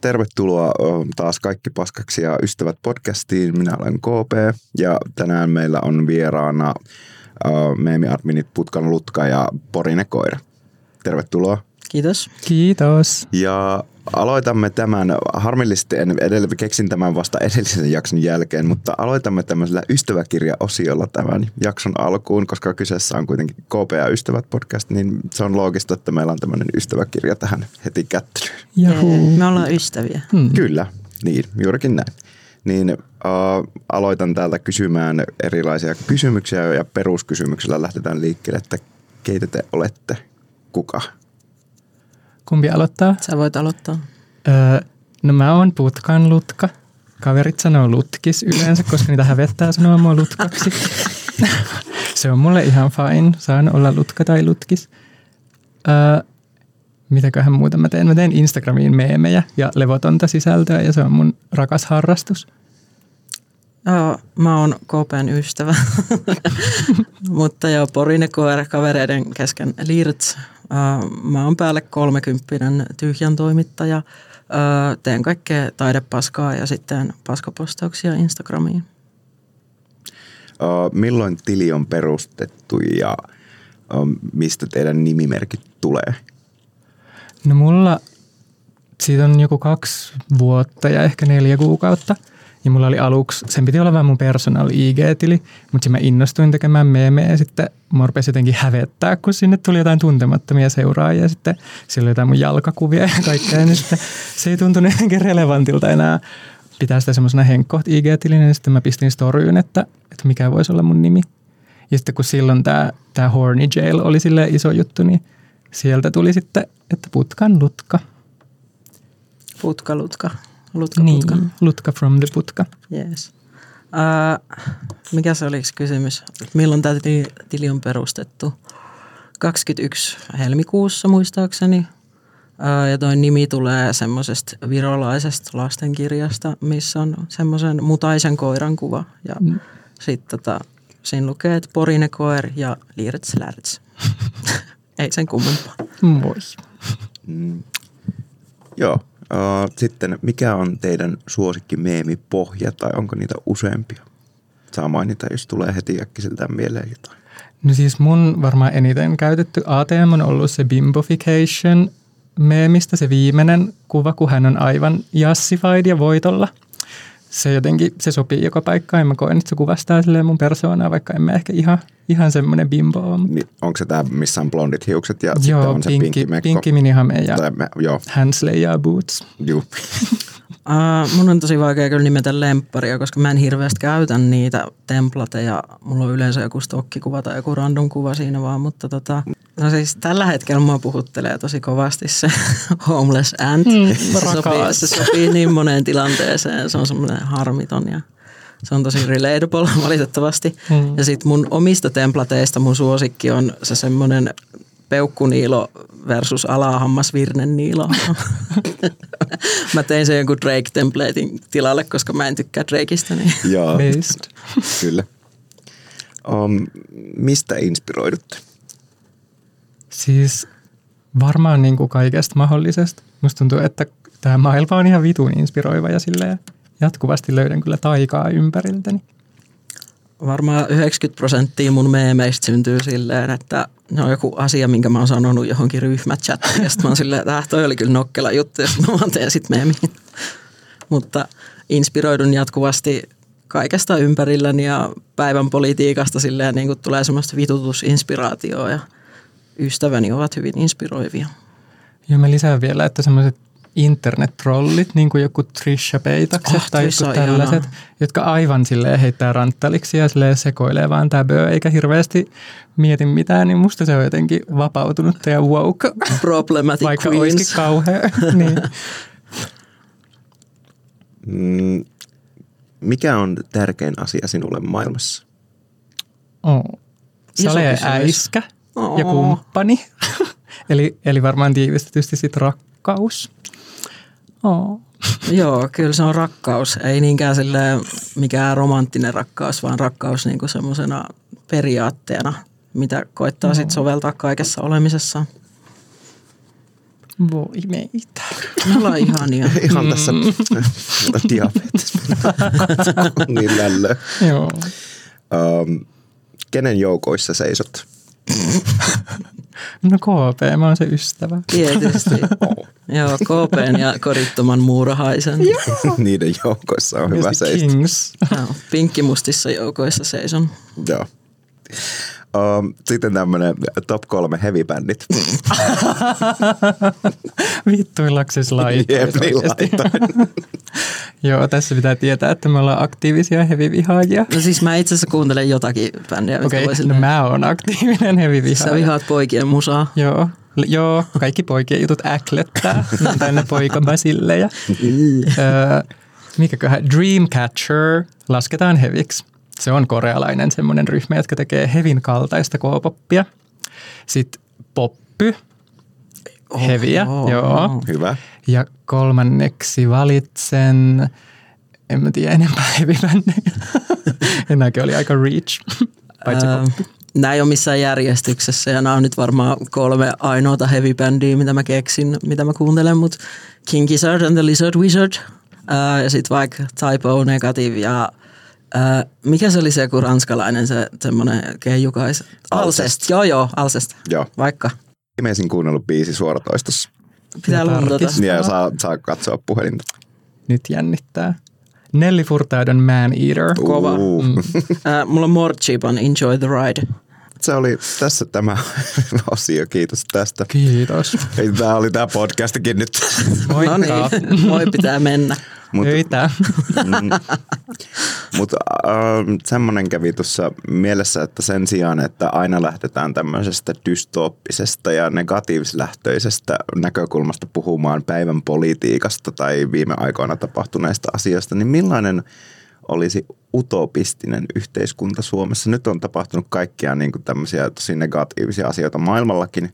tervetuloa taas Kaikki paskaksi ja ystävät podcastiin. Minä olen KP ja tänään meillä on vieraana meemi-adminit Putkan Lutka ja Porine Koira. Tervetuloa. Kiitos. Kiitos. Ja aloitamme tämän, harmillisesti en edellä, keksin tämän vasta edellisen jakson jälkeen, mutta aloitamme tämmöisellä ystäväkirja-osiolla tämän jakson alkuun, koska kyseessä on kuitenkin KP ja Ystävät podcast, niin se on loogista, että meillä on tämmöinen ystäväkirja tähän heti kättelyyn. Jahuu. Me ollaan ystäviä. Hmm. Kyllä, niin, juurikin näin. Niin uh, aloitan täältä kysymään erilaisia kysymyksiä ja peruskysymyksellä lähdetään liikkeelle, että keitä te olette, kuka? Kumpi aloittaa? Sä voit aloittaa. Öö, no mä oon Putkan Lutka. Kaverit sanoo Lutkis yleensä, koska niitä hävettää sanoa mua Lutkaksi. se on mulle ihan fine. Saan olla Lutka tai Lutkis. Öö, mitäköhän muuta mä teen? Mä teen Instagramiin meemejä ja levotonta sisältöä ja se on mun rakas harrastus. Joo, mä oon KPn ystävä, mutta joo, Porine kavereiden kesken Lirts Mä oon päälle kolmekymppinen tyhjän toimittaja. Teen kaikkea taidepaskaa ja sitten paskapostauksia Instagramiin. Milloin tili on perustettu ja mistä teidän nimimerkit tulee? No mulla siitä on joku kaksi vuotta ja ehkä neljä kuukautta – ja mulla oli aluksi, sen piti olla vähän mun personal IG-tili, mutta mä innostuin tekemään meemejä ja sitten mua rupesi jotenkin hävettää, kun sinne tuli jotain tuntemattomia seuraajia ja sitten siellä oli jotain mun jalkakuvia ja kaikkea, niin sitten se ei tuntunut jotenkin relevantilta enää pitää sitä semmoisena henkkoht IG-tilin, niin sitten mä pistin storyyn, että, että mikä voisi olla mun nimi. Ja sitten kun silloin tämä, tämä Horny Jail oli sille iso juttu, niin sieltä tuli sitten, että putkan lutka. Putka lutka. Lutka niin, putka. Lutka from the putka. Yes. Uh, mikä se olisi kysymys? Milloin tämä tili on perustettu? 21 helmikuussa muistaakseni. Uh, ja toi nimi tulee semmoisesta virolaisesta lastenkirjasta, missä on semmoisen mutaisen koiran kuva. Ja mm. sitten tota, siinä lukee, että porine koer ja lirts lärts. Ei sen kummempaa. Moi. Mm. Joo, sitten, mikä on teidän suosikki meemipohja tai onko niitä useampia? Saa mainita, jos tulee heti äkkiseltään mieleen jotain. No siis mun varmaan eniten käytetty ATM on ollut se Bimbofication meemistä, se viimeinen kuva, kun hän on aivan jassified ja voitolla – se jotenkin, se sopii joka paikkaan. Mä koen, että se kuvastaa mun persoonaa, vaikka en mä ehkä ihan, ihan semmoinen bimbo ole. Niin, onko se tämä, missä on blondit hiukset ja joo, sitten on se pinkki, pinkki mekko? pinkki minihame ja me, joo. ja boots. Joo. Uh, mun on tosi vaikea kyllä nimetä lempparia, koska mä en hirveästi käytä niitä templateja. Mulla on yleensä joku stokkikuva tai joku random kuva siinä vaan, mutta tota, no siis tällä hetkellä mua puhuttelee tosi kovasti se homeless ant. Mm, se, sopii, se sopii niin moneen tilanteeseen, se on semmoinen harmiton ja se on tosi relatable valitettavasti. Mm. Ja sitten mun omista templateista mun suosikki on se semmoinen peukkuniilo versus alahammas Virnen Niilo. mä tein sen jonkun Drake-templatein tilalle, koska mä en tykkää Drakeista. Niin. Joo, kyllä. Um, mistä inspiroidutte? Siis varmaan niin kuin kaikesta mahdollisesta. Musta tuntuu, että tämä maailma on ihan vitun inspiroiva ja silleen jatkuvasti löydän kyllä taikaa ympäriltäni varmaan 90 prosenttia mun meemeistä syntyy silleen, että ne on joku asia, minkä mä oon sanonut johonkin ryhmächattiin. Ja sitten mä oon silleen, että äh, toi oli kyllä nokkela juttu, sitten mä vaan teen sit meemiin. Mutta inspiroidun jatkuvasti kaikesta ympärilläni ja päivän politiikasta silleen, niin kuin tulee semmoista vitutusinspiraatioa ja ystäväni ovat hyvin inspiroivia. Ja mä lisään vielä, että semmoiset internet-trollit, niin kuin joku Trisha Peitakset oh, tai joku tällaiset, ihana. jotka aivan silleen heittää ranttaliksi ja silleen sekoilee vaan täböä, eikä hirveästi mieti mitään, niin musta se on jotenkin vapautunut ja woke. Problematic Vaikka queens. olisikin kauhea. niin. Mm, mikä on tärkein asia sinulle maailmassa? Oh. Sale äiskä oh. ja kumppani. eli, eli varmaan tiivistetysti sit rakkaus. Oh. Joo, kyllä se on rakkaus. Ei niinkään sille mikään romanttinen rakkaus, vaan rakkaus niin kuin semmoisena periaatteena, mitä koittaa no. sitten soveltaa kaikessa olemisessa. Voi meitä. Me ollaan ihania. Ihan tässä diabetes. niin lällö. Joo. Um, kenen joukoissa seisot? No KP, mä oon se ystävä. Tietysti. Joo, KPn ja korittoman muurahaisen. Niiden joukoissa on hyvä seistä. Kings. Joo, pinkkimustissa joukoissa seison. Joo. Um, sitten tämmönen top kolme heavy-bändit. Vittuillaksis laitteet Jep, niin laitoin. Joo, tässä pitää tietää, että me ollaan aktiivisia heavy-vihaajia. No siis mä itse asiassa kuuntelen jotakin bändiä, Okei, okay, no mä oon aktiivinen heavy-vihaaja. sä vihaat poikien musaa. Joo, joo, kaikki poikien jutut äklettää. Ne on täynnä öö, mikäköhän Dreamcatcher lasketaan heviksi. Se on korealainen semmoinen ryhmä, jotka tekee hevin kaltaista k-poppia. Sitten poppy, heviä, Oh, joo. Hyvä. Ja kolmanneksi valitsen, en mä tiedä enempää heavy-bändejä. Enääkin oli aika reach, paitsi Ää, poppi. Nämä ei ole missään järjestyksessä ja nämä on nyt varmaan kolme ainoata heavy-bändiä, mitä mä keksin, mitä mä kuuntelen, mutta King Gizzard and the Lizard Wizard ää, ja sitten vaikka Typo Negative ja ää, mikä se oli se kun ranskalainen se semmoinen keijukais? Alcest. Joo joo, Alcest. Joo. Vaikka. Viimeisin kuunnellut biisi suoratoistossa. Pitää tarkistaa. Ja saa, saa katsoa puhelinta. Nyt jännittää. Nelly Furtadon Man Eater. Kova. Uh. Ää, mulla on Morchibon Enjoy the Ride. Se oli tässä tämä osio. Kiitos tästä. Kiitos. Ei, Tämä oli tämä podcastikin nyt. Moikka. No niin, voi pitää mennä. Mut- Öitä. Mutta äh, semmoinen kävi tuossa mielessä, että sen sijaan, että aina lähdetään tämmöisestä dystooppisesta ja negatiivislähtöisestä näkökulmasta puhumaan päivän politiikasta tai viime aikoina tapahtuneista asioista, niin millainen olisi utopistinen yhteiskunta Suomessa? Nyt on tapahtunut kaikkia niin kuin tämmöisiä tosi negatiivisia asioita maailmallakin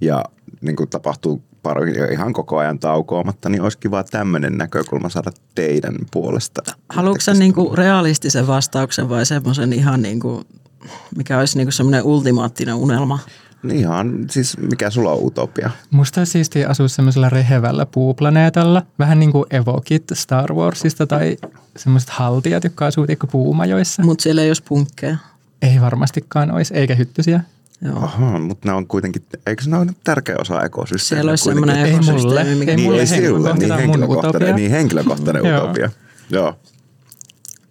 ja niin kuin tapahtuu pari ihan koko ajan taukoamatta, niin olisi kiva tämmöinen näkökulma saada teidän puolesta. Haluatko sä niinku realistisen vastauksen vai semmoisen ihan niinku, mikä olisi niinku semmoinen ultimaattinen unelma? Ihan, siis mikä sulla on utopia? Musta olisi siistiä asua semmoisella rehevällä puuplaneetalla. Vähän niin kuin evokit Star Warsista tai semmoiset haltijat, jotka asuu puumajoissa. Mutta siellä ei olisi punkkeja. Ei varmastikaan olisi, eikä hyttysiä. Joo. Aha, mutta ne on kuitenkin, eikö ne ole tärkeä osa ekosysteemiä? Siellä olisi kuitenkin? semmoinen Ei mulle. ekosysteemi, mikä Ei Niin, mulle ei sille, niin henkilökohtainen mun henkilökohtainen, utopia. niin henkilökohtainen Joo. utopia. Joo.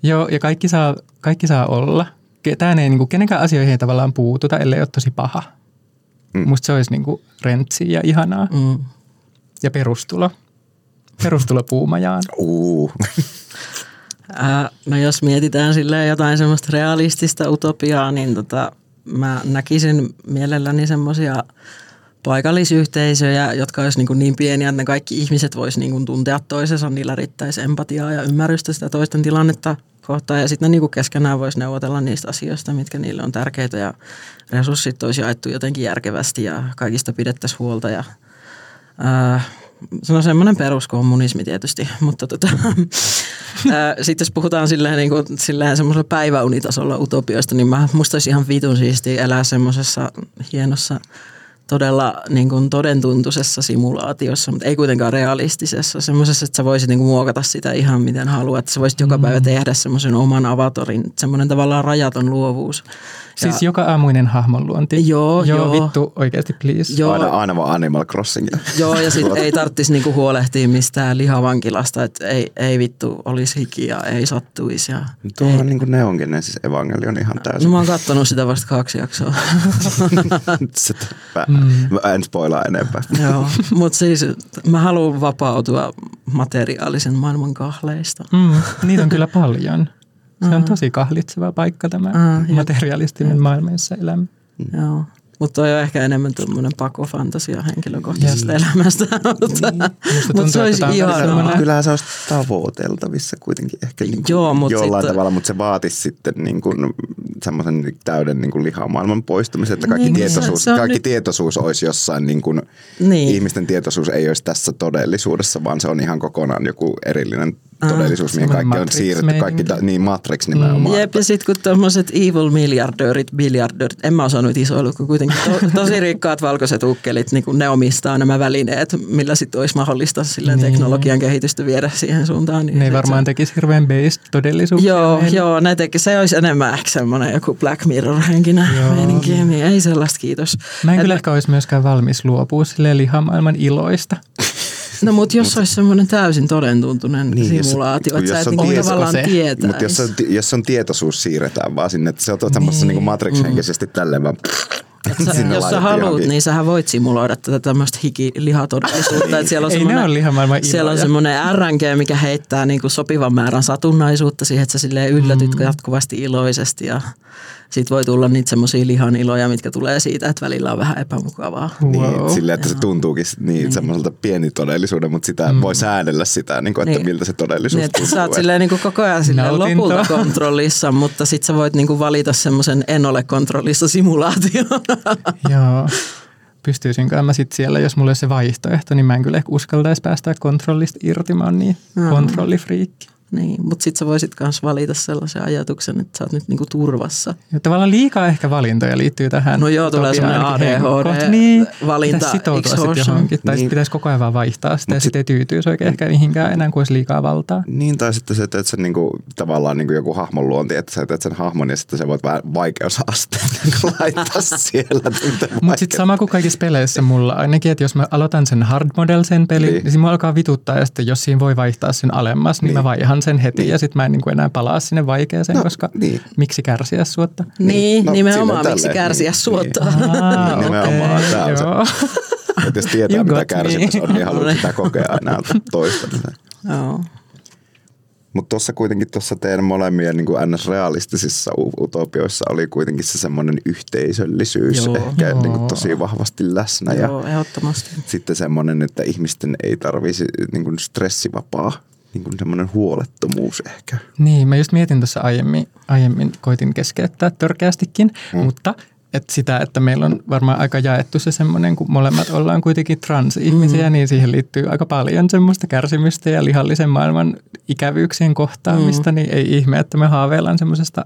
Joo, ja kaikki saa, kaikki saa olla. Ketään ei, niin kuin, kenenkään asioihin ei tavallaan puututa, ellei ole tosi paha. Mm. Musta se olisi niin kuin rentsiä ja ihanaa. Mm. Ja perustulo. Perustulo puumajaan. Uh. Ää, no jos mietitään silleen jotain semmoista realistista utopiaa, niin tota, mä näkisin mielelläni semmoisia paikallisyhteisöjä, jotka olisi niin, niin pieniä, että ne kaikki ihmiset vois niin tuntea toisensa, niillä riittäisi empatiaa ja ymmärrystä sitä toisten tilannetta kohtaan. Ja sitten ne niin keskenään voisi neuvotella niistä asioista, mitkä niille on tärkeitä ja resurssit olisi jaettu jotenkin järkevästi ja kaikista pidettäisiin huolta. Ja, ää, se on semmoinen peruskommunismi tietysti, mutta tota, sitten jos puhutaan silleen, niin kuin, silleen semmoisella päiväunitasolla utopioista, niin mä, musta olisi ihan vitun siistiä elää semmoisessa hienossa todella niin kuin todentuntuisessa simulaatiossa, mutta ei kuitenkaan realistisessa. Semmoisessa, että sä voisit niin kuin muokata sitä ihan miten haluat. Että sä voisit joka päivä tehdä semmoisen oman avatarin. Semmoinen tavallaan rajaton luovuus. Siis joka aamuinen hahmonluonti. Joo, joo. joo. vittu, oikeasti please. Joo. Aina, aina vaan Animal Crossing. Joo, ja sitten ei tarvitsisi niinku huolehtia mistään lihavankilasta, että ei, ei vittu olisi hiki ja ei sattuisi. Ja Tuo on niin kuin Neon Genesis Evangelion ihan No täysin. mä oon kattonut sitä vasta kaksi jaksoa. Sit, mä, mä en spoilaa enempää. Joo, mutta siis mä haluan vapautua materiaalisen maailman kahleista. Mm, niitä on kyllä paljon. Se on tosi kahlitseva paikka tämä jep. materialistinen maailma, jossa elämme. Joo. Mutta on ehkä enemmän tuommoinen pakofantasia henkilökohtaisesta elämästä. mutta mut se olisi ihanaa. semmoinen- Kyllähän se olisi tavoiteltavissa kuitenkin ehkä niin kuin Joo, mut jollain sitten- tavalla, mutta se vaatisi sitten niin kuin semmoisen täyden niin kuin lihamaailman poistumisen, että kaikki, Niin, tietoisuus, se- se on kaikki nyt- tietoisuus olisi jossain, niin kuin, Niin. ihmisten tietoisuus ei olisi tässä todellisuudessa, vaan se on ihan kokonaan joku erillinen todellisuus, mihin kaikki on siirretty, kaikki, ta- niin Matrix nimenomaan. Jep, ja sitten kun tuommoiset evil miljardöörit, biljardöörit, en mä osannut iso kun kuitenkin to, tosi rikkaat valkoiset ukkelit, niin kun ne omistaa nämä välineet, millä sitten olisi mahdollista silleen Niin. teknologian kehitystä viedä siihen suuntaan. Niin Ne ei varmaan se- tekisi hirveän based todellisuuksia. Joo, meille. joo, ne teki, se olisi enemmän ehkä semmoinen joku Black Mirror-henkinen meininki, niin ei sellaista kiitos. Mä en Et- kyllä ehkä olisi myöskään valmis luopua silleen lihamaailman iloista. No mutta jos olisi semmoinen täysin todentuntunen Niin, jos- simulaatio, kun että sä jos et on niinku tieto- tavallaan se. tietää. Mutta jos, on, jos on tietoisuus siirretään vaan sinne, että se on semmoisessa Niin. niin. Matrix-henkisesti tälleen vaan Sä, jos sä haluat, johonkin. niin sähän voit simuloida tätä tämmöistä hiki-lihatodellisuutta. että siellä on Ei ne semmoinen- Siellä on semmoinen RNG, mikä heittää niinku sopivan määrän satunnaisuutta siihen, että sä silleen yllätyt mm. jatkuvasti iloisesti ja siitä voi tulla niitä semmoisia lihan iloja, mitkä tulee siitä, että välillä on vähän epämukavaa. Niin, Wow. silleen, että se tuntuukin niin, semmoiselta pieni todellisuuden, mutta sitä mm. voi säädellä sitä, niin kuin, että Niin. miltä se todellisuus Niin, tuntuu. sä oot silleen niin kuin koko ajan silleen lopulta kontrollissa, mutta sit sä voit niin kuin valita semmoisen en ole kontrollissa simulaation. Joo. Pystyisinkö mä sitten siellä, jos mulla olisi se vaihtoehto, niin mä en kyllä ehkä uskaltaisi päästä kontrollista irti. Mä oon niin Joo. kontrollifriikki. Niin, mutta sit sä voisit myös valita sellaisen ajatuksen, että sä oot nyt niin kuin turvassa. Ja tavallaan liikaa ehkä valintoja liittyy tähän. No joo, tulee semmoinen ainakin ADHD henkkoon. niin, pitäisi sitoutua sitten johonkin. Tai Niin. niin. pitäisi koko ajan vaan vaihtaa sitä ja sitten ei tyytyisi oikein ehkä mihinkään enää, kun olisi liikaa valtaa. Niin, tai sitten se, että se niinku, tavallaan niinku joku hahmon luonti, että sä teet sen hahmon ja sitten sä voit vähän vaikeusasteen niinku laittaa siellä. Mutta sitten sama kuin kaikissa peleissä mulla, ainakin, että jos mä aloitan sen hard model sen pelin, Niin. niin, niin siinä mua alkaa vituttaa ja sitten jos siinä voi vaihtaa sen alemmas, niin, Niin. mä vaihan sen heti ja sitten mä en niin enää palaa sinne vaikeeseen, No, koska niin. miksi kärsiä suotta? Niin, no, nimenomaan miksi tälleen, kärsiä niin, suottaa. Aa, Niin, nimenomaan, okei, tää on se. Että jos tietää, mitä kärsimys on, niin haluat niin. sitä kokea aina toista. Joo. Mutta tuossa kuitenkin tuossa teidän molemmien niin kuin NS-realistisissa utopioissa oli kuitenkin se semmoinen yhteisöllisyys Joo. ehkä Joo. niin kuin tosi vahvasti läsnä. Ja Joo, ehdottomasti. sitten semmoinen, että ihmisten ei tarvisi niin kuin stressivapaa, niin kuin semmoinen huolettomuus ehkä. Niin, mä just mietin tuossa aiemmin, aiemmin koitin keskeyttää törkeästikin, Mm. mutta että sitä, että meillä on varmaan aika jaettu se semmoinen, kun molemmat ollaan kuitenkin trans-ihmisiä, mm. niin siihen liittyy aika paljon semmoista kärsimystä ja lihallisen maailman ikävyyksien kohtaamista, mm. niin ei ihme, että me haaveillaan semmoisesta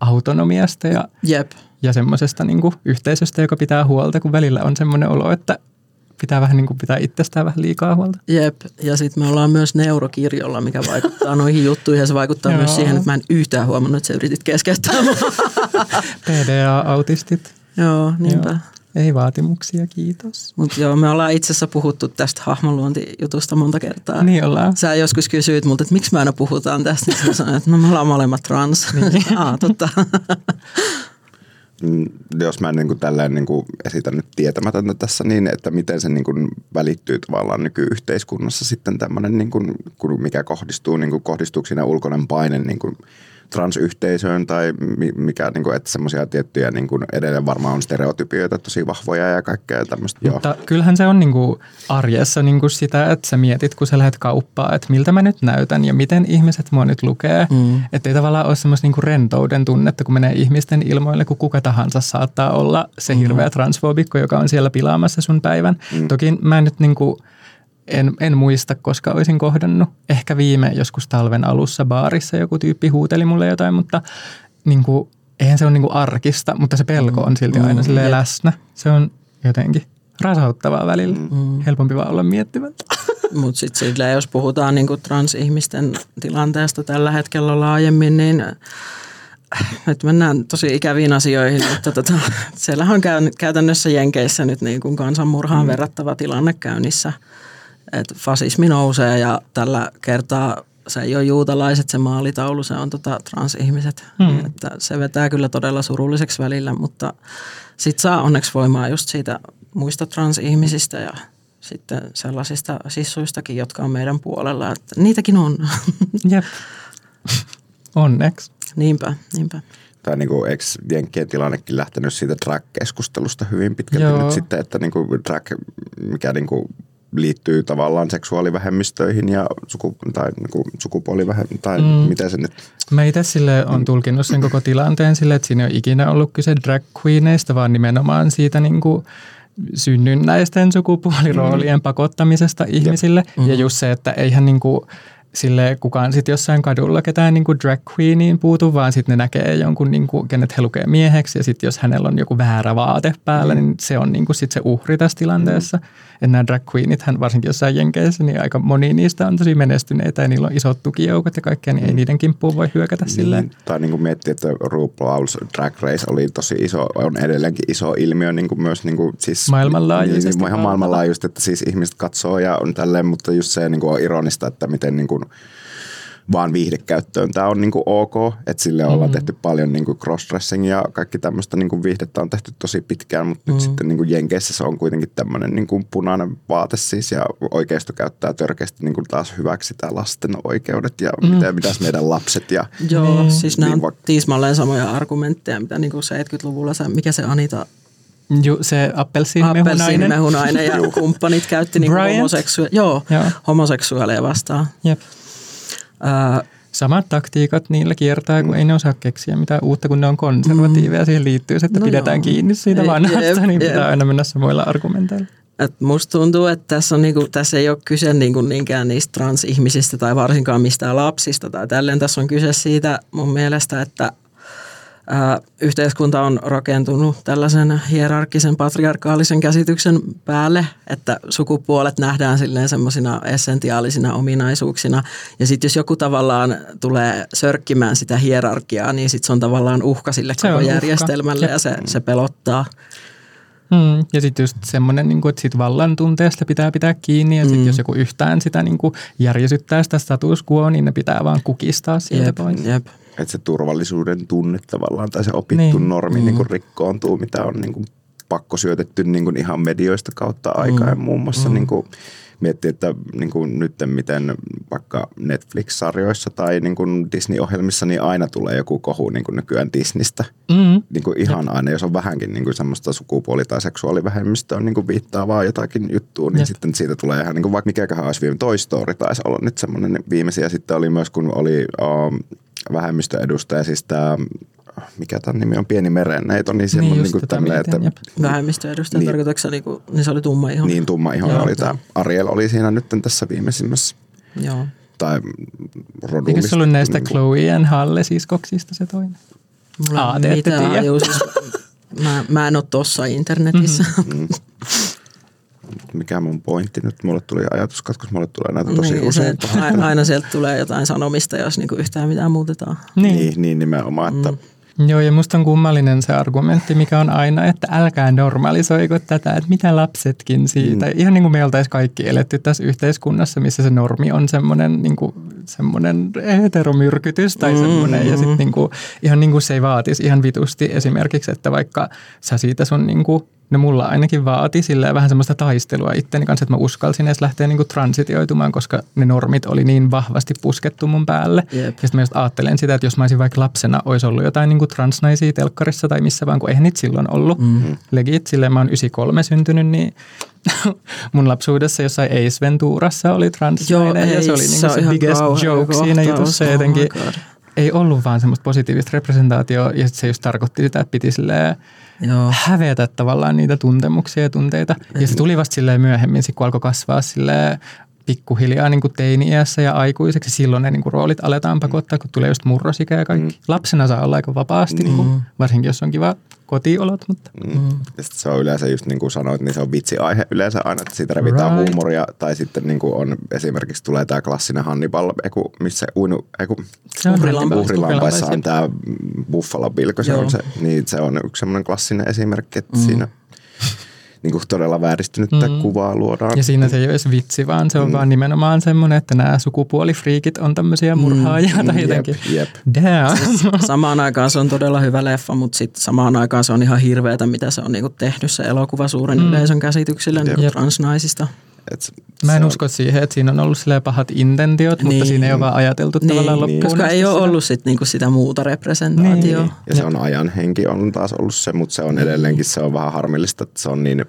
autonomiasta ja, Jep. ja semmoisesta niin yhteisöstä, joka pitää huolta, kun välillä on semmoinen olo, että pitää vähän niin kuin pitää itsestään vähän liikaa huolta. Jep, ja sitten me ollaan myös neurokirjolla, mikä vaikuttaa noihin juttuihin ja se vaikuttaa Joo. myös siihen, että mä en yhtään huomannut, että sä yritit keskeyttää mua. PDA-autistit. Joo, niinpä. Joo. Ei vaatimuksia, kiitos. Mutta joo, me ollaan itse asiassa puhuttu tästä hahmonluontijutusta monta kertaa. Niin ollaan. Sä joskus kysyit multa, että miksi me aina puhutaan tästä, niin sanoin, että no me ollaan molemmat trans. Niin. Aa, totta. Mm, jos mä niin kuin tälleen niin kuin esitän nyt tietämätöntä tässä niin, että miten se niin kuin välittyy tavallaan nykyyhteiskunnassa sitten tämmöinen, niin kuin, mikä kohdistuu, niin kuin, kohdistuuko siinä ulkoinen paine niin kuin transyhteisöön tai mi- mikä, niin kuin, että semmoisia tiettyjä niin kuin edelleen varmaan on stereotypioita tosi vahvoja ja kaikkea tämmöistä. Joo. Mutta kyllähän se on niinku arjessa niinku sitä, että sä mietit, kun sä lähdet kauppaan, että miltä mä nyt näytän ja miten ihmiset mua nyt lukee. Mm. Että ei tavallaan ole semmoista niinku rentouden tunnetta, kun menee ihmisten ilmoille, kun kuka tahansa saattaa olla se hirveä transfobikko, joka on siellä pilaamassa sun päivän. Mm. Toki mä nyt niinku, en, en muista, koska olisin kohdannut. Ehkä viime joskus talven alussa baarissa joku tyyppi huuteli mulle jotain, mutta niinku, eihän se ole niinku arkista, mutta se pelko on silti aina Mm, silleen läsnä. Se on jotenkin rasauttavaa välillä. Mm. Helpompi vaan olla miettimättä. Mutta sitten jos puhutaan niinku transihmisten tilanteesta tällä hetkellä laajemmin, niin äh, nyt mennään tosi ikäviin asioihin, mutta tota, siellähän on käy, käytännössä Jenkeissä nyt niin kuin kansanmurhaan mm. verrattava tilanne käynnissä. Et fasismi nousee ja tällä kertaa se ei ole juutalaiset se maalitaulu, se on tota transihmiset. Mm. Että se vetää kyllä todella surulliseksi välillä, mutta sitten saa onneksi voimaa just siitä muista transihmisistä ja sitten sellaisista sissuistakin, jotka on meidän puolella. Että niitäkin on. Jep. Onneksi. niinpä, niinpä. Tai niin kuin, eikö Jenkkien tilannekin lähtenyt siitä drag-keskustelusta hyvin pitkälti Joo. nyt sitten, että niin kuin drag, mikä niin kuin liittyy tavallaan seksuaalivähemmistöihin ja suku, tai niin kuin sukupuolivähemmistöihin, tai mm. miten se nyt Mä itse sille on tulkinnut sen koko tilanteen sille, että siinä ei ole ikinä ollut kyse drag queeneista, vaan nimenomaan siitä niin kuin synnynnäisten sukupuoliroolien mm. pakottamisesta ihmisille. Mm. Ja just se, että eihän niin kuin, sille kukaan sitten jossain kadulla ketään niin kuin drag queeniin puutu, vaan sitten ne näkee jonkun, niin kuin, kenet he lukee mieheksi ja sitten jos hänellä on joku väärä vaate päällä, mm. niin se on niin kuin sit se uhri tässä tilanteessa. Mm. Että nämä drag queenit, hän varsinkin jossain Jenkeissä, niin aika moni niistä on tosi menestyneitä ja niillä on isot tukijoukot ja kaikkea, niin mm. ei niiden kimppuun voi hyökätä niin, silleen. Tai niin kuin miettii, että RuPaul's Drag Race oli tosi iso, on edelleenkin iso ilmiö niin kuin myös niin kuin, siis, maailmanlaajuisesti. Niin, ihan maailmanlaajuisesti, että siis ihmiset katsoo ja on tälleen, mutta just se niin kuin on ironista, että miten niin kuin, vaan viihdekäyttöön tämä on niinku ok, että sille ollaan mm. tehty paljon niinku crossdressingia ja kaikki tämmöistä niinku viihdettä on tehty tosi pitkään, mutta mm. nyt sitten niinku Jenkeissä se on kuitenkin tämmöinen niinku punainen vaate siis ja oikeisto käyttää törkeästi niinku taas hyväksi tämä lasten oikeudet ja mm. mitä, mitäs meidän lapset ja Joo, niin, siis nämä on va- tismalleen samoja argumentteja, mitä niinku 70-luvulla se, mikä se Anita Ju, se appelsiinimehunainen. Appelsiinimehunainen ja kumppanit käytti niinku homoseksua- joo, joo. homoseksuaaleja vastaan. Jep. Samat taktiikat niillä kiertää, kun mm. ei ne osaa keksiä mitään uutta, kun ne on konservatiiveja. Mm. Siihen liittyy että no pidetään joo. kiinni siitä vanhasta, jep, niin jep. pitää aina mennä samoilla argumenteilla. Et musta tuntuu, että tässä, on niinku, tässä ei ole kyse niinku niinkään niistä transihmisistä tai varsinkaan mistään lapsista tai tälleen. Tässä on kyse siitä mun mielestä, että yhteiskunta on rakentunut tällaisen hierarkisen patriarkaalisen käsityksen päälle, että sukupuolet nähdään silleen semmoisina essentiaalisina ominaisuuksina. Ja sitten jos joku tavallaan tulee sörkkimään sitä hierarkiaa, niin sitten se on tavallaan uhka sille se koko järjestelmälle ja se, se pelottaa. Mm, ja sitten just semmoinen, niin että sit vallan tunteesta pitää pitää kiinni ja sitten mm. jos joku yhtään sitä niin kuin järjesyttää sitä status quo, niin ne pitää vaan kukistaa sieltä jep, pois. Jep että se turvallisuuden tunne tavallaan tai se opittu niin. normi mm. niin kuin rikkoontuu, mitä on niin kuin pakko syötetty niin kuin ihan medioista kautta aikaa. Mm. Ja muun muassa mm. niin kuin miettii, että niin kuin nyt miten vaikka Netflix-sarjoissa tai niin kuin Disney-ohjelmissa niin aina tulee joku kohu niin kuin nykyään Disneystä. Mm. Niin kuin ihan aina, jos on vähänkin niin kuin semmoista sukupuoli- tai seksuaalivähemmistöä niin kuin viittaavaa jotakin juttua, niin Jep. sitten siitä tulee ihan niin kuin vaikka mikäköhän olisi viime Toy Story taisi olla nyt semmoinen viimeisiä. Sitten oli myös, kun oli um, vähemmistöedustaja, siis tämä mikä tämän nimi on, Pieni merenneito, niin se niin on niin tämmöinen, että... Vähemmistöedustaja niin, tarkoitatko niin, kuin, niin se oli tumma iho? Niin, tumma iho Joo, oli tämä. Ariel oli siinä nyt tässä viimeisimmässä. Joo. Tai rodullista. Eikö se ollut näistä niin Chloe ja Halle siskoksista se toinen? Mulla Aa, te mitään, juu, siis, mä, mä en ole tossa internetissä. Mm-hmm. mikä mun pointti nyt, mulle tuli ajatuskatkos, mulle tulee näitä tosi niin, usein. Se, aina sieltä tulee jotain sanomista, jos niinku yhtään mitään muutetaan. Niin, niin, niin nimenomaan, että mm. Joo, ja musta on kummallinen se argumentti, mikä on aina, että älkää normalisoiko tätä, että mitä lapsetkin siitä. Mm. Ihan niin kuin me oltaisiin kaikki eletty tässä yhteiskunnassa, missä se normi on semmoinen, niin kuin, semmoinen heteromyrkytys tai semmoinen. Mm-hmm. Ja sitten niin kuin, ihan niin kuin se ei vaatisi ihan vitusti esimerkiksi, että vaikka sä siitä sun niin kuin No mulla ainakin vaati sillä vähän semmoista taistelua itteni kanssa, että mä uskalsin edes lähteä niinku transitioitumaan, koska ne normit oli niin vahvasti puskettu mun päälle. Yep. Ja sitten mä just ajattelen sitä, että jos mä olisin vaikka lapsena, olisi ollut jotain niinku transnaisia telkkarissa tai missä vaan, kun eihän niitä silloin ollut. Mm-hmm. Legit, silleen mä oon 93 syntynyt, niin mun lapsuudessa jossain Ace Venturassa oli transnainen Joo, ja se oli niinku se, se biggest joke siinä jutussa oh jotenkin. Ei ollut vaan semmoista positiivista representaatioa ja se just tarkoitti sitä, että piti silleen Joo. hävetä tavallaan niitä tuntemuksia ja tunteita. Ja se tuli vasta silleen myöhemmin, kun alkoi kasvaa silleen pikkuhiljaa niin teini-iässä ja aikuiseksi. Silloin ne niin kuin, roolit aletaan pakottaa, kun tulee just murrosikä ja kaikki. Mm. Lapsena saa olla aika vapaasti, mm. niin kuin, varsinkin jos on kiva kotiolot. Mutta. Mm. Mm. se on yleensä just niin kuin sanoit, niin se on vitsiaihe yleensä aina, että siitä revitään right. huumoria. Tai sitten niin kuin on esimerkiksi tulee tämä klassinen Hannibal, eku, missä uinu, eku, uhrilampaissa on tämä Buffalo Bill, se on se, niin se on yksi semmoinen klassinen esimerkki, että mm. siinä – niin kuin todella vääristynyttä mm. kuvaa luodaan. Ja siinä se ei ole edes vitsi, vaan se on mm. vaan nimenomaan semmoinen, että nämä sukupuolifriikit on tämmöisiä mm. murhaajia mm. tai jotenkin. Jep, jep. Damn. Siis samaan aikaan se on todella hyvä leffa, mutta sitten samaan aikaan se on ihan hirveätä, mitä se on niinku tehnyt se elokuva suuren mm. yleisön käsityksille niin transnaisista. Et Mä en on... usko siihen, että siinä on ollut pahat intentiot, niin. mutta siinä ei ole vaan ajateltu niin. tavallaan loppuun. Koska ei ole ollut sit niinku sitä muuta representaatiota. Niin. Ja se on ajan henki on taas ollut se, mutta se on edelleenkin se on vähän harmillista, että se on niin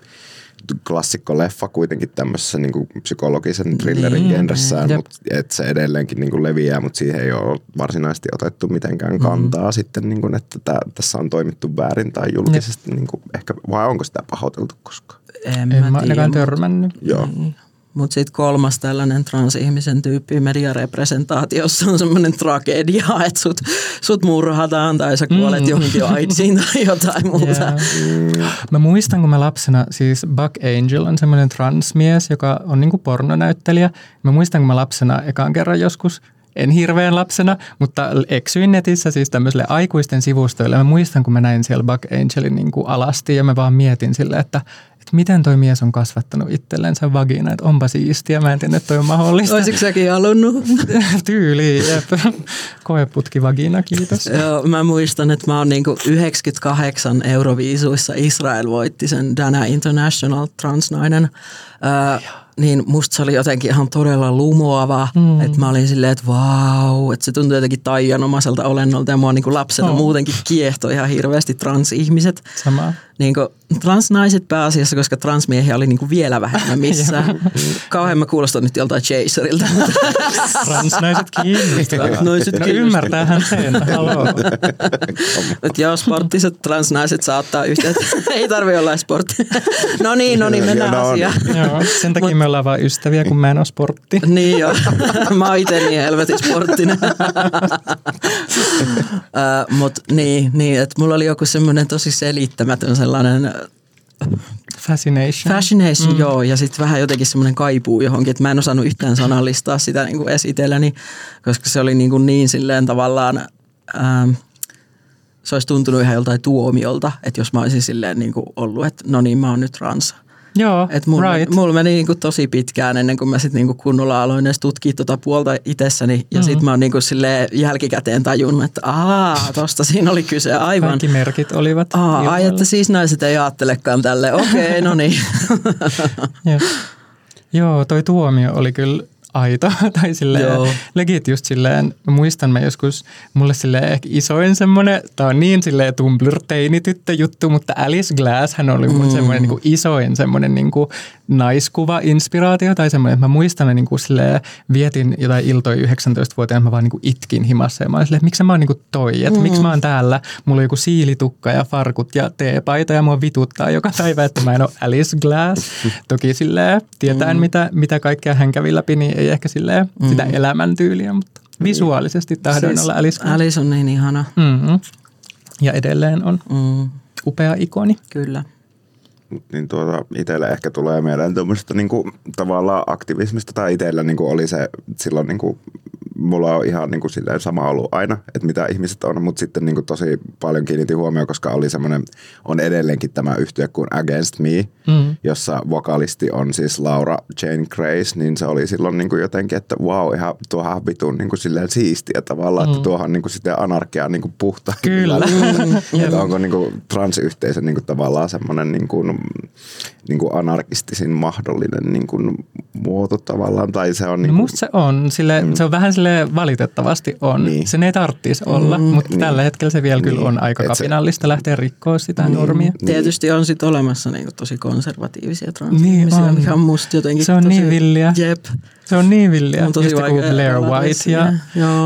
klassikko leffa kuitenkin tämmöisessä niin kuin psykologisen thrillerin niin, genressään, niin, mutta että se edelleenkin niin kuin leviää, mutta siihen ei ole varsinaisesti otettu mitenkään mm. kantaa mm. sitten, niin kuin, että tää, tässä on toimittu väärin tai julkisesti, niin kuin, ehkä, vai onko sitä pahoiteltu koskaan? En, en mä, mä ainakaan törmännyt. Joo. Niin. Mutta sitten kolmas tällainen transihmisen tyyppi mediarepresentaatiossa on semmoinen tragedia, että sut, sut murhataan tai sä kuolet mm. johonkin AIDSiin tai jotain muuta. Yeah. Mä muistan, kun mä lapsena, siis Buck Angel on semmoinen transmies, joka on niinku pornonäyttelijä. Mä muistan, kun mä lapsena ekaan kerran joskus en hirveän lapsena, mutta eksyin netissä siis tämmöisille aikuisten sivustoille. Mä muistan, kun mä näin siellä Buck Angelin niin kuin alasti ja mä vaan mietin sille, että, että miten toi mies on kasvattanut itsellensä vagina, että onpa siistiä. Mä en tiedä, että toi on mahdollista. Olisitko säkin halunnut? Tyyli, jep. Koeputki vagina, kiitos. Joo, mä muistan, että mä oon niinku 98 Euroviisuissa Israel voitti sen Dana International transnainen. Öö, niin musta se oli jotenkin ihan todella lumoava, mm. että mä olin silleen, että vau, että se tuntui jotenkin taianomaiselta olennolta ja mua niin kuin lapsena oh. muutenkin kiehtoi ihan hirveästi transihmiset. Sama. Niin kuin transnaiset pääasiassa, koska transmiehiä oli niin kuin vielä vähemmän missään. Kauhean mä kuulostan nyt joltain chaserilta. transnaiset kiinnostavat. Naiset Ymmärtäähän sen, Että joo, sporttiset transnaiset saattaa yhteyttä. Ei tarvi olla sportti. no niin, no niin, mennään no, asiaan. Joo, sen takia me ollaan vain ystäviä, kun mä en ole sportti. niin joo, mä oon itse niin helvetin sporttinen. uh, Mutta niin, niin että mulla oli joku semmoinen tosi selittämätön sellainen Fascination. Fascination, mm. joo. Ja sitten vähän jotenkin semmoinen kaipuu johonkin, että mä en osannut yhtään sanallistaa sitä niin kuin esitelläni, koska se oli niin, kuin niin silleen tavallaan, ähm, se olisi tuntunut ihan joltain tuomiolta, että jos mä olisin silleen niin kuin ollut, että no niin, mä oon nyt trans. Joo, Et mulla, right. mulla meni niinku tosi pitkään ennen kuin mä sitten niinku kunnolla aloin edes tutkia tuota puolta itsessäni. Ja mm-hmm. sitten mä oon niinku jälkikäteen tajunnut, että aah, tosta siinä oli kyse aivan. Kaikki merkit olivat. Aa, ai, että siis naiset ei ajattelekaan tälle. Okei, okay, no niin. Joo, toi tuomio oli kyllä aito. tai silleen, Joo. legit just silleen, mä muistan mä joskus, mulle silleen ehkä isoin semmoinen, tää on niin silleen Tumblr-teinityttö juttu, mutta Alice Glass hän oli mun mm. semmoinen niin isoin semmoinen niin kuin naiskuva-inspiraatio tai semmoinen, että mä muistan niin kuin silleen, vietin jotain iltoja 19-vuotiaana, mä vaan niin kuin itkin himassa ja mä olin silleen, että miksi mä oon niin kuin toi, että mm. miksi mä oon täällä, mulla on joku siilitukka ja farkut ja teepaita ja mua vituttaa joka päivä, että mä en ole Alice Glass. Toki silleen, tietäen mm. mitä, mitä kaikkea hän kävi läpi, niin ei ehkä silleen mm. sitä elämäntyyliä, mutta visuaalisesti tahdon siis olla Alice. Alice on niin ihana. Mm-hmm. Ja edelleen on mm. upea ikoni. Kyllä niin tuota, itselle ehkä tulee mieleen tuommoisesta niin kuin, tavallaan aktivismista tai itsellä niin kuin oli se silloin niin kuin, mulla on ihan niin kuin silleen sama ollut aina, että mitä ihmiset on, mutta sitten niin kuin tosi paljon kiinnitin huomioon, koska oli semmoinen, on edelleenkin tämä yhtye kuin Against Me, mm. jossa vokalisti on siis Laura Jane Grace, niin se oli silloin niin kuin jotenkin, että wow, ihan tuohan vitun niin kuin silleen siistiä tavallaan, mm. että tuohan niin kuin sitten anarkiaa niin kuin puhta. Kyllä. että onko niin kuin transyhteisö niin kuin tavallaan semmoinen niin kuin, niin kuin anarkistisin mahdollinen niin kuin muoto tavallaan, tai se on... Niin kuin, no musta se on, sille, mm. se on vähän sille valitettavasti on. Niin. Sen ei tarvitsisi olla, mm, mutta niin. tällä hetkellä se vielä niin. kyllä on aika Et kapinallista se, lähteä rikkoa sitä niin, normia. Niin. Tietysti on sitten olemassa niin kuin tosi konservatiivisia transihmisiä, niin on. mikä on musta jotenkin Se on tosi, niin villiä. Jep. Se on niin villiä. On tosi Just vaikea Blair White. Ja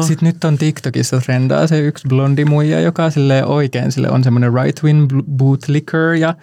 sitten nyt on TikTokissa trendaa se yksi blondi muija, joka sille oikein sille on semmoinen right-wing bootlicker ja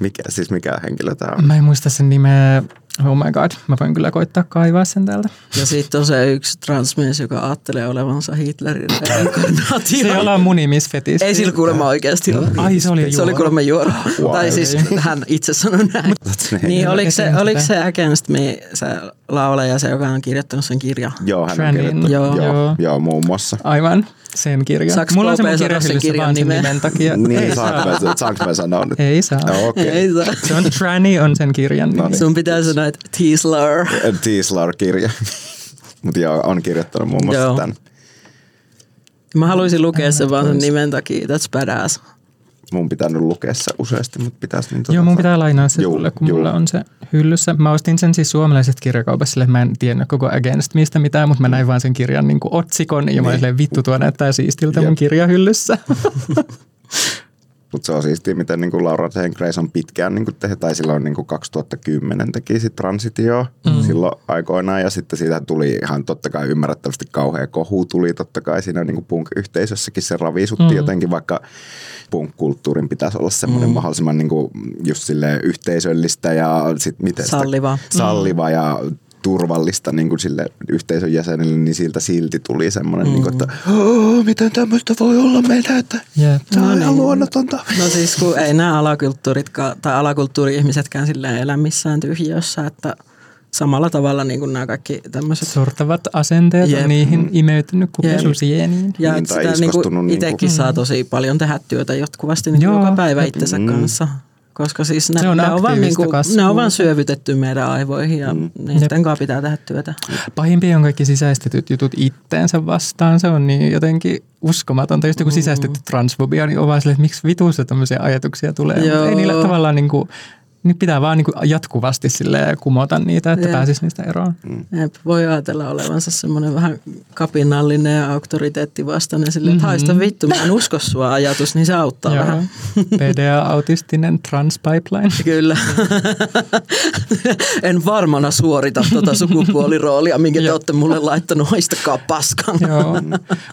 mikä, siis mikä henkilö tämä on? Mä en muista sen nimeä. Oh my god, mä voin kyllä koittaa kaivaa sen täältä. Ja sitten on se yksi transmies, joka ajattelee olevansa Hitlerin reinkarnaatio. se ei ole munimisfetisti. Ei sillä kuulemma oikeasti ole. Ai se oli juoro. Se oli kuulemma juoro. Wow. Tai siis hän itse sanoi näin. niin, oliko se, oliko se Against Me se laulaja, se joka on kirjoittanut sen kirjan? Joo, hän on kirjoittanut. Joo. Joo, joo, muun muassa. Aivan sen kirjan. Saanko Mulla on sen kirja sen kirjan nimen? nimen takia. niin, ei saanko, saa. saanko mä sanoa nyt? Ei saa. No, okay. Ei saa. Se on Tranny on sen kirjan nimi. No niin. Sun pitää sanoa, että Teaslar. Teaslar-kirja. Mutta joo, on kirjoittanut muun muassa joo. tämän. Mä haluaisin lukea sen vaan sen nimen takia. That's badass mun pitää nyt lukea se useasti, mutta pitäisi niin tota... Joo, mun pitää lainaa se juu, sulle, kun juu. mulla on se hyllyssä. Mä ostin sen siis suomalaiset kirjakaupassa, sille mä en tiennyt koko Against mistä mitään, mutta mä näin vaan sen kirjan niin otsikon ja niin. mä olin vittu tuo näyttää siistiltä Jep. mun kirjahyllyssä. Mutta se on siistiä, miten niin kuin Laura Jane Grace on pitkään niin kuin tehty, tai silloin niin kuin 2010 teki sit transitio mm. silloin aikoinaan, ja sitten siitä tuli ihan totta kai ymmärrettävästi kauhea kohu tuli totta kai siinä niin kuin punk-yhteisössäkin se ravisutti mm. jotenkin, vaikka punk-kulttuurin pitäisi olla semmoinen mm. mahdollisimman niin kuin just sille yhteisöllistä ja sit miten salliva. Sitä, salliva mm. ja turvallista niin kuin sille yhteisön jäsenille, niin siltä silti tuli semmoinen, mm. niin kuin, että miten tämmöistä voi olla meidän, että yeah. tämä no on niin. ihan luonnotonta. No siis kun ei nämä alakulttuuritkaan tai alakulttuuri-ihmisetkään silleen elä missään tyhjiössä, että samalla tavalla niin kuin nämä kaikki tämmöiset... Sortavat asenteet Jep. on niihin imeytynyt kupisusieniin. Ja niin, sitä niin kuin itsekin niin kuin... saa tosi paljon tehdä työtä jatkuvasti niin Joo, joka päivä itsensä mm. kanssa koska siis ne, on, ne on, vaan niinku, ne on vaan syövytetty meidän aivoihin ja mm. niiden kanssa pitää tehdä työtä. Pahimpia on kaikki sisäistetyt jutut itteensä vastaan. Se on niin jotenkin uskomatonta. Just kun mm. sisäistetty transfobia, niin on vaan silleen, että miksi vituussa tämmöisiä ajatuksia tulee. Ei niillä tavallaan niin kuin, niin pitää vaan niin kuin jatkuvasti sille kumota niitä, että Jep. pääsisi niistä eroon. Mm. Jep. Voi ajatella olevansa semmoinen vähän kapinallinen ja auktoriteettivastainen sille, että mm-hmm. haista vittu, mä en usko sua ajatus, niin se auttaa Joo. vähän. PDA-autistinen transpipeline. Kyllä. en varmana suorita tuota sukupuoliroolia, minkä te olette mulle laittanut, haistakaa paskan. Joo.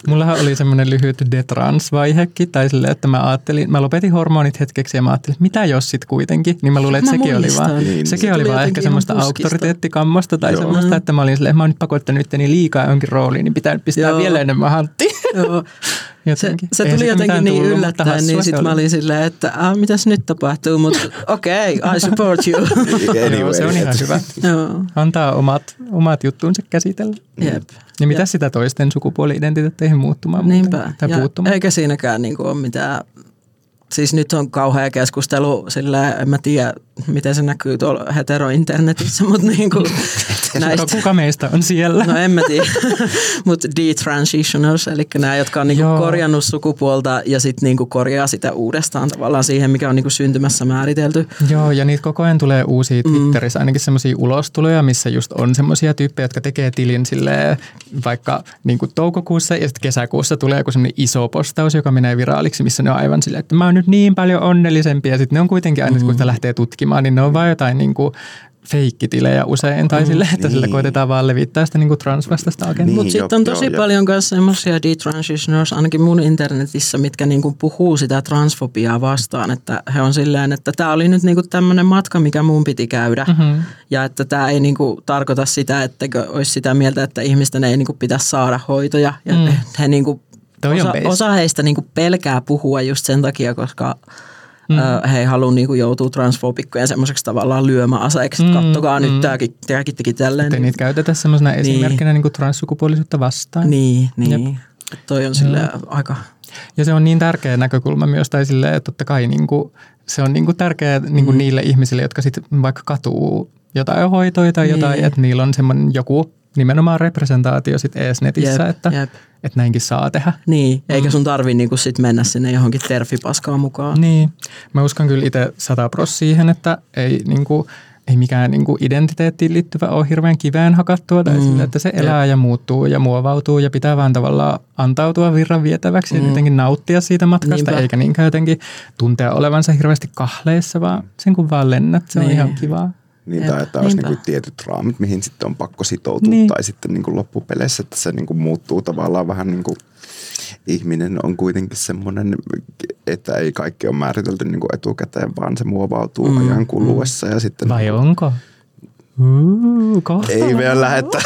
Mullahan oli semmoinen lyhyt detrans-vaihekin, tai sille, että mä ajattelin, mä lopetin hormonit hetkeksi ja mä ajattelin, että mitä jos sit kuitenkin, niin mä luulen, että sekin oli vaan, niin, sekin se oli vaan ehkä semmoista auktoriteettikammosta tai Joo. semmoista, että mä olin silleen, mä oon nyt pakottanut itteni liikaa jonkin rooliin, niin pitää pistää Joo. vielä enemmän hanttiin. Joo. Se, se tuli jotenkin niin tullut, yllättäen, niin sitten mä olin silleen, että ah, mitäs nyt tapahtuu, mutta okei, okay, I support you. anyway. se on ihan hyvä. Antaa omat, omat juttuunsa käsitellä. Jep. Ja mitä sitä toisten sukupuoli-identiteetteihin muuttumaan? Niinpä. Tai ja eikä siinäkään niin kuin ole mitään siis nyt on kauhea keskustelu, sillä en mä tiedä, miten se näkyy tuolla heterointernetissä, mutta niin kuin näistä. Kuka meistä on siellä? No en mä tiedä, mutta detransitioners, eli nämä, jotka on niinku korjannut sukupuolta ja sitten niinku korjaa sitä uudestaan tavallaan siihen, mikä on niinku syntymässä määritelty. Joo, ja niitä koko ajan tulee uusia mm. Twitterissä, mm. ainakin semmoisia ulostuloja, missä just on semmoisia tyyppejä, jotka tekee tilin silleen, vaikka niinku toukokuussa ja sitten kesäkuussa tulee joku semmoinen iso postaus, joka menee viraaliksi, missä ne on aivan silleen, että mä oon nyt niin paljon onnellisempia. Sitten ne on kuitenkin aina, mm. kun sitä lähtee tutkimaan, niin ne on vain jotain niin kuin feikkitilejä usein tai mm, sille, että niin. sillä koitetaan vaan levittää sitä niin transvastaista agendaa. Niin, Mutta sitten on tosi jo, paljon myös semmoisia detransitioners, ainakin mun internetissä, mitkä niinku puhuu sitä transfobiaa vastaan, että he on silleen, että tämä oli nyt niinku tämmöinen matka, mikä mun piti käydä mm-hmm. ja että tämä ei niinku tarkoita sitä, että olisi sitä mieltä, että ihmisten ei niinku pitäisi saada hoitoja ja mm. he niinku, osa, osa heistä niinku pelkää puhua just sen takia, koska Mm. He ei halua niin joutua transfobikkojen semmoiseksi tavallaan lyömäaseeksi, että mm, kattokaa mm. nyt tämäkin, tämäkin teki tälleen. Että niin. niitä käytetään semmoisena niin. esimerkkinä niin kuin transsukupuolisuutta vastaan. Niin, niin. Toi on sille aika... Ja se on niin tärkeä näkökulma myös, tai silleen, että totta kai niin kuin, se on niin kuin tärkeä niin kuin mm. niille ihmisille, jotka sitten vaikka katuu jotain hoitoja tai niin. jotain, että niillä on semmoinen joku nimenomaan representaatio sitten ees netissä, jep, että, jep. että näinkin saa tehdä. Niin, eikä sun tarvi niinku sit mennä sinne johonkin terfipaskaan mukaan. Niin, mä uskon kyllä itse sata pros siihen, että ei, niinku, ei mikään niinku identiteettiin liittyvä ole hirveän kiveen hakattua, tai mm, sille, että se elää jep. ja muuttuu ja muovautuu ja pitää vaan tavallaan antautua virran vietäväksi mm. ja jotenkin nauttia siitä matkasta, Niinpä. eikä niinkään jotenkin tuntea olevansa hirveästi kahleissa, vaan sen kun vaan lennät, se niin. on ihan kivaa. Niin, tai että olisi niin tietyt raamit, mihin sitten on pakko sitoutua, niin. tai sitten niin kuin loppupeleissä, että se niin kuin muuttuu tavallaan vähän niin kuin ihminen on kuitenkin semmoinen, että ei kaikki ole määritelty niin kuin etukäteen, vaan se muovautuu mm, ajan kuluessa. Mm. Ja sitten Vai niin onko? Uh, ei vielä lähettää.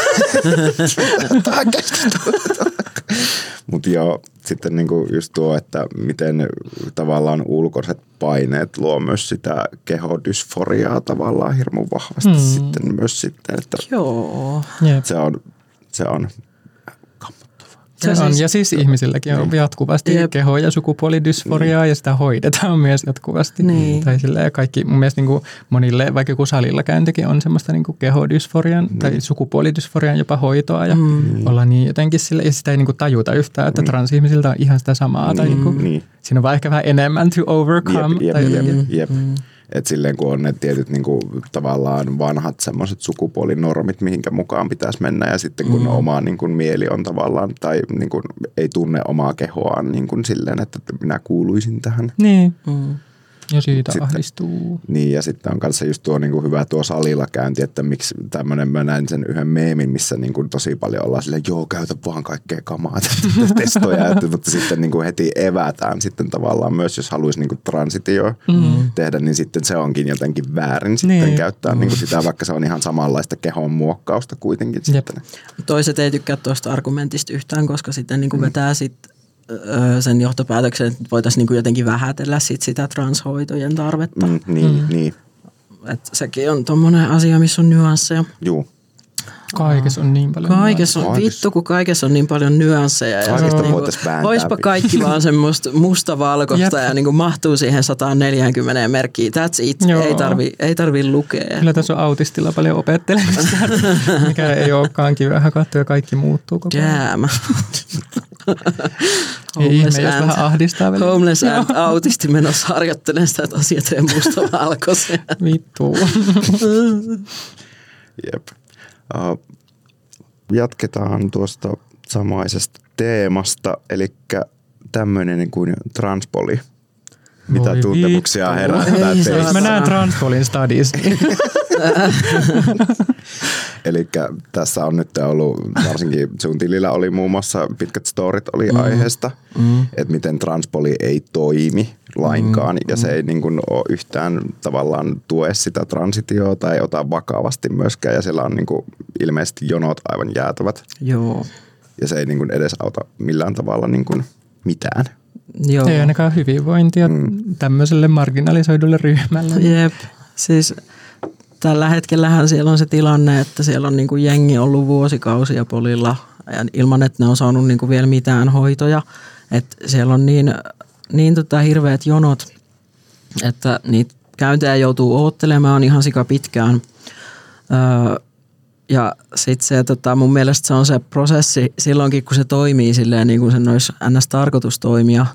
Mutta joo, sitten niinku just tuo, että miten tavallaan ulkoiset paineet luo myös sitä kehodysforiaa tavallaan hirmu vahvasti hmm. sitten myös sitten, että joo. se on, se on se ja on, siis, ja siis ihmisilläkin on niin. jatkuvasti jep. keho- ja sukupuolidysforiaa niin. ja sitä hoidetaan myös jatkuvasti. Niin. Tai silleen, kaikki, mun mielestä niin kuin monille, vaikka joku salilla käyntikin on semmoista niin kuin kehodysforian niin. tai sukupuolidysforian jopa hoitoa ja mm. olla niin jotenkin sille, ja sitä ei niin kuin tajuta yhtään, että niin. transihmisiltä on ihan sitä samaa. Niin. Tai niin kuin, niin. Siinä on vaan ehkä vähän enemmän to overcome. Jep, jep, tai jep, jep, jep. Mm. Et silleen kun on ne tietyt niinku, tavallaan vanhat semmoiset sukupuolinormit, mihinkä mukaan pitäisi mennä ja sitten kun mm. oma niinku, mieli on tavallaan tai niinku, ei tunne omaa kehoaan niinku, silleen, että minä kuuluisin tähän. Niin. Mm. Ja siitä Sitten- ahdistuu. Niin ja sitten on kanssa just tuo niinku, hyvä tuo salilla käynti, että miksi tämmöinen, mä näin sen yhden meemin, missä niinku, tosi paljon ollaan silleen, joo käytä vaan kaikkea kamaa, testoja, että, mutta sitten niinku, heti evätään sitten tavallaan myös, jos haluaisi niinku, transitio mm. tehdä, niin sitten se onkin jotenkin väärin sitten Niin. käyttää niinku, sitä, vaikka se on ihan samanlaista kehon muokkausta kuitenkin Jep. sitten. Toiset ei tykkää tuosta argumentista yhtään, koska sitten niin kuin vetää sit, öö, sen johtopäätöksen, että voitaisiin niin kuin jotenkin vähätellä sit sitä transhoitojen tarvetta. Mm. Niin, mm. niin, Et sekin on tommonen asia, missä on nyansseja. juu. Kaikessa on niin paljon. Kaikessa on, Kaikessa. vittu kun kaikessa on niin paljon nyansseja. Ja Kaikesta Oispa pitää. kaikki vaan semmoista mustavalkoista ja niin kuin mahtuu siihen 140 merkkiin. That's it. Joo. Ei tarvi, ei tarvi lukea. Kyllä tässä on autistilla paljon opettelemista, mikä ei olekaan kiveä hakattu ja kaikki muuttuu koko ajan. Ei ihme, Homeless jos and- vähän ahdistaa välillä. Homeless and autisti menossa harjoittelemaan sitä, että asiat ei mustavalkoisia. Vittu. Jep. Jatketaan tuosta samaisesta teemasta, eli tämmöinen niin kuin transpoli. Mitä Voi tuntemuksia vittu. herättää Jos teissä? mä näen Transpolin studies, Eli tässä on nyt ollut, varsinkin sun tilillä oli muun muassa pitkät storit oli mm. aiheesta, mm. että miten transpoli ei toimi lainkaan mm. ja se ei niin kuin ole yhtään tavallaan tue sitä transitioa tai ota vakavasti myöskään ja siellä on niin kuin ilmeisesti jonot aivan jäätävät Joo. ja se ei niin kuin edesauta millään tavalla niin kuin mitään. Joo. ei ainakaan hyvinvointia Mm. tämmöiselle marginalisoidulle ryhmälle. Jep. Siis tällä hetkellähän siellä on se tilanne, että siellä on niinku jengi ollut vuosikausia polilla ja ilman, että ne on saanut niinku vielä mitään hoitoja. Et siellä on niin, niin tota hirveät jonot, että niitä käyntejä joutuu oottelemaan ihan sika pitkään. Öö, ja sitten se, tota, mun mielestä se on se prosessi silloinkin, kun se toimii silleen niin kuin sen olisi ns. tarkoitus toimia,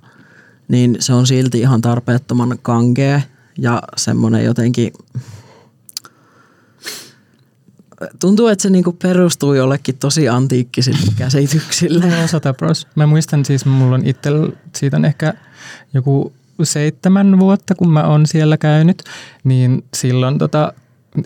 niin se on silti ihan tarpeettoman kankea ja semmoinen jotenkin, tuntuu, että se niinku perustuu jollekin tosi antiikkisille käsityksille. Joo, sata pros. Mä muistan siis, mulla on itsellä, siitä on ehkä joku seitsemän vuotta, kun mä oon siellä käynyt, niin silloin tota,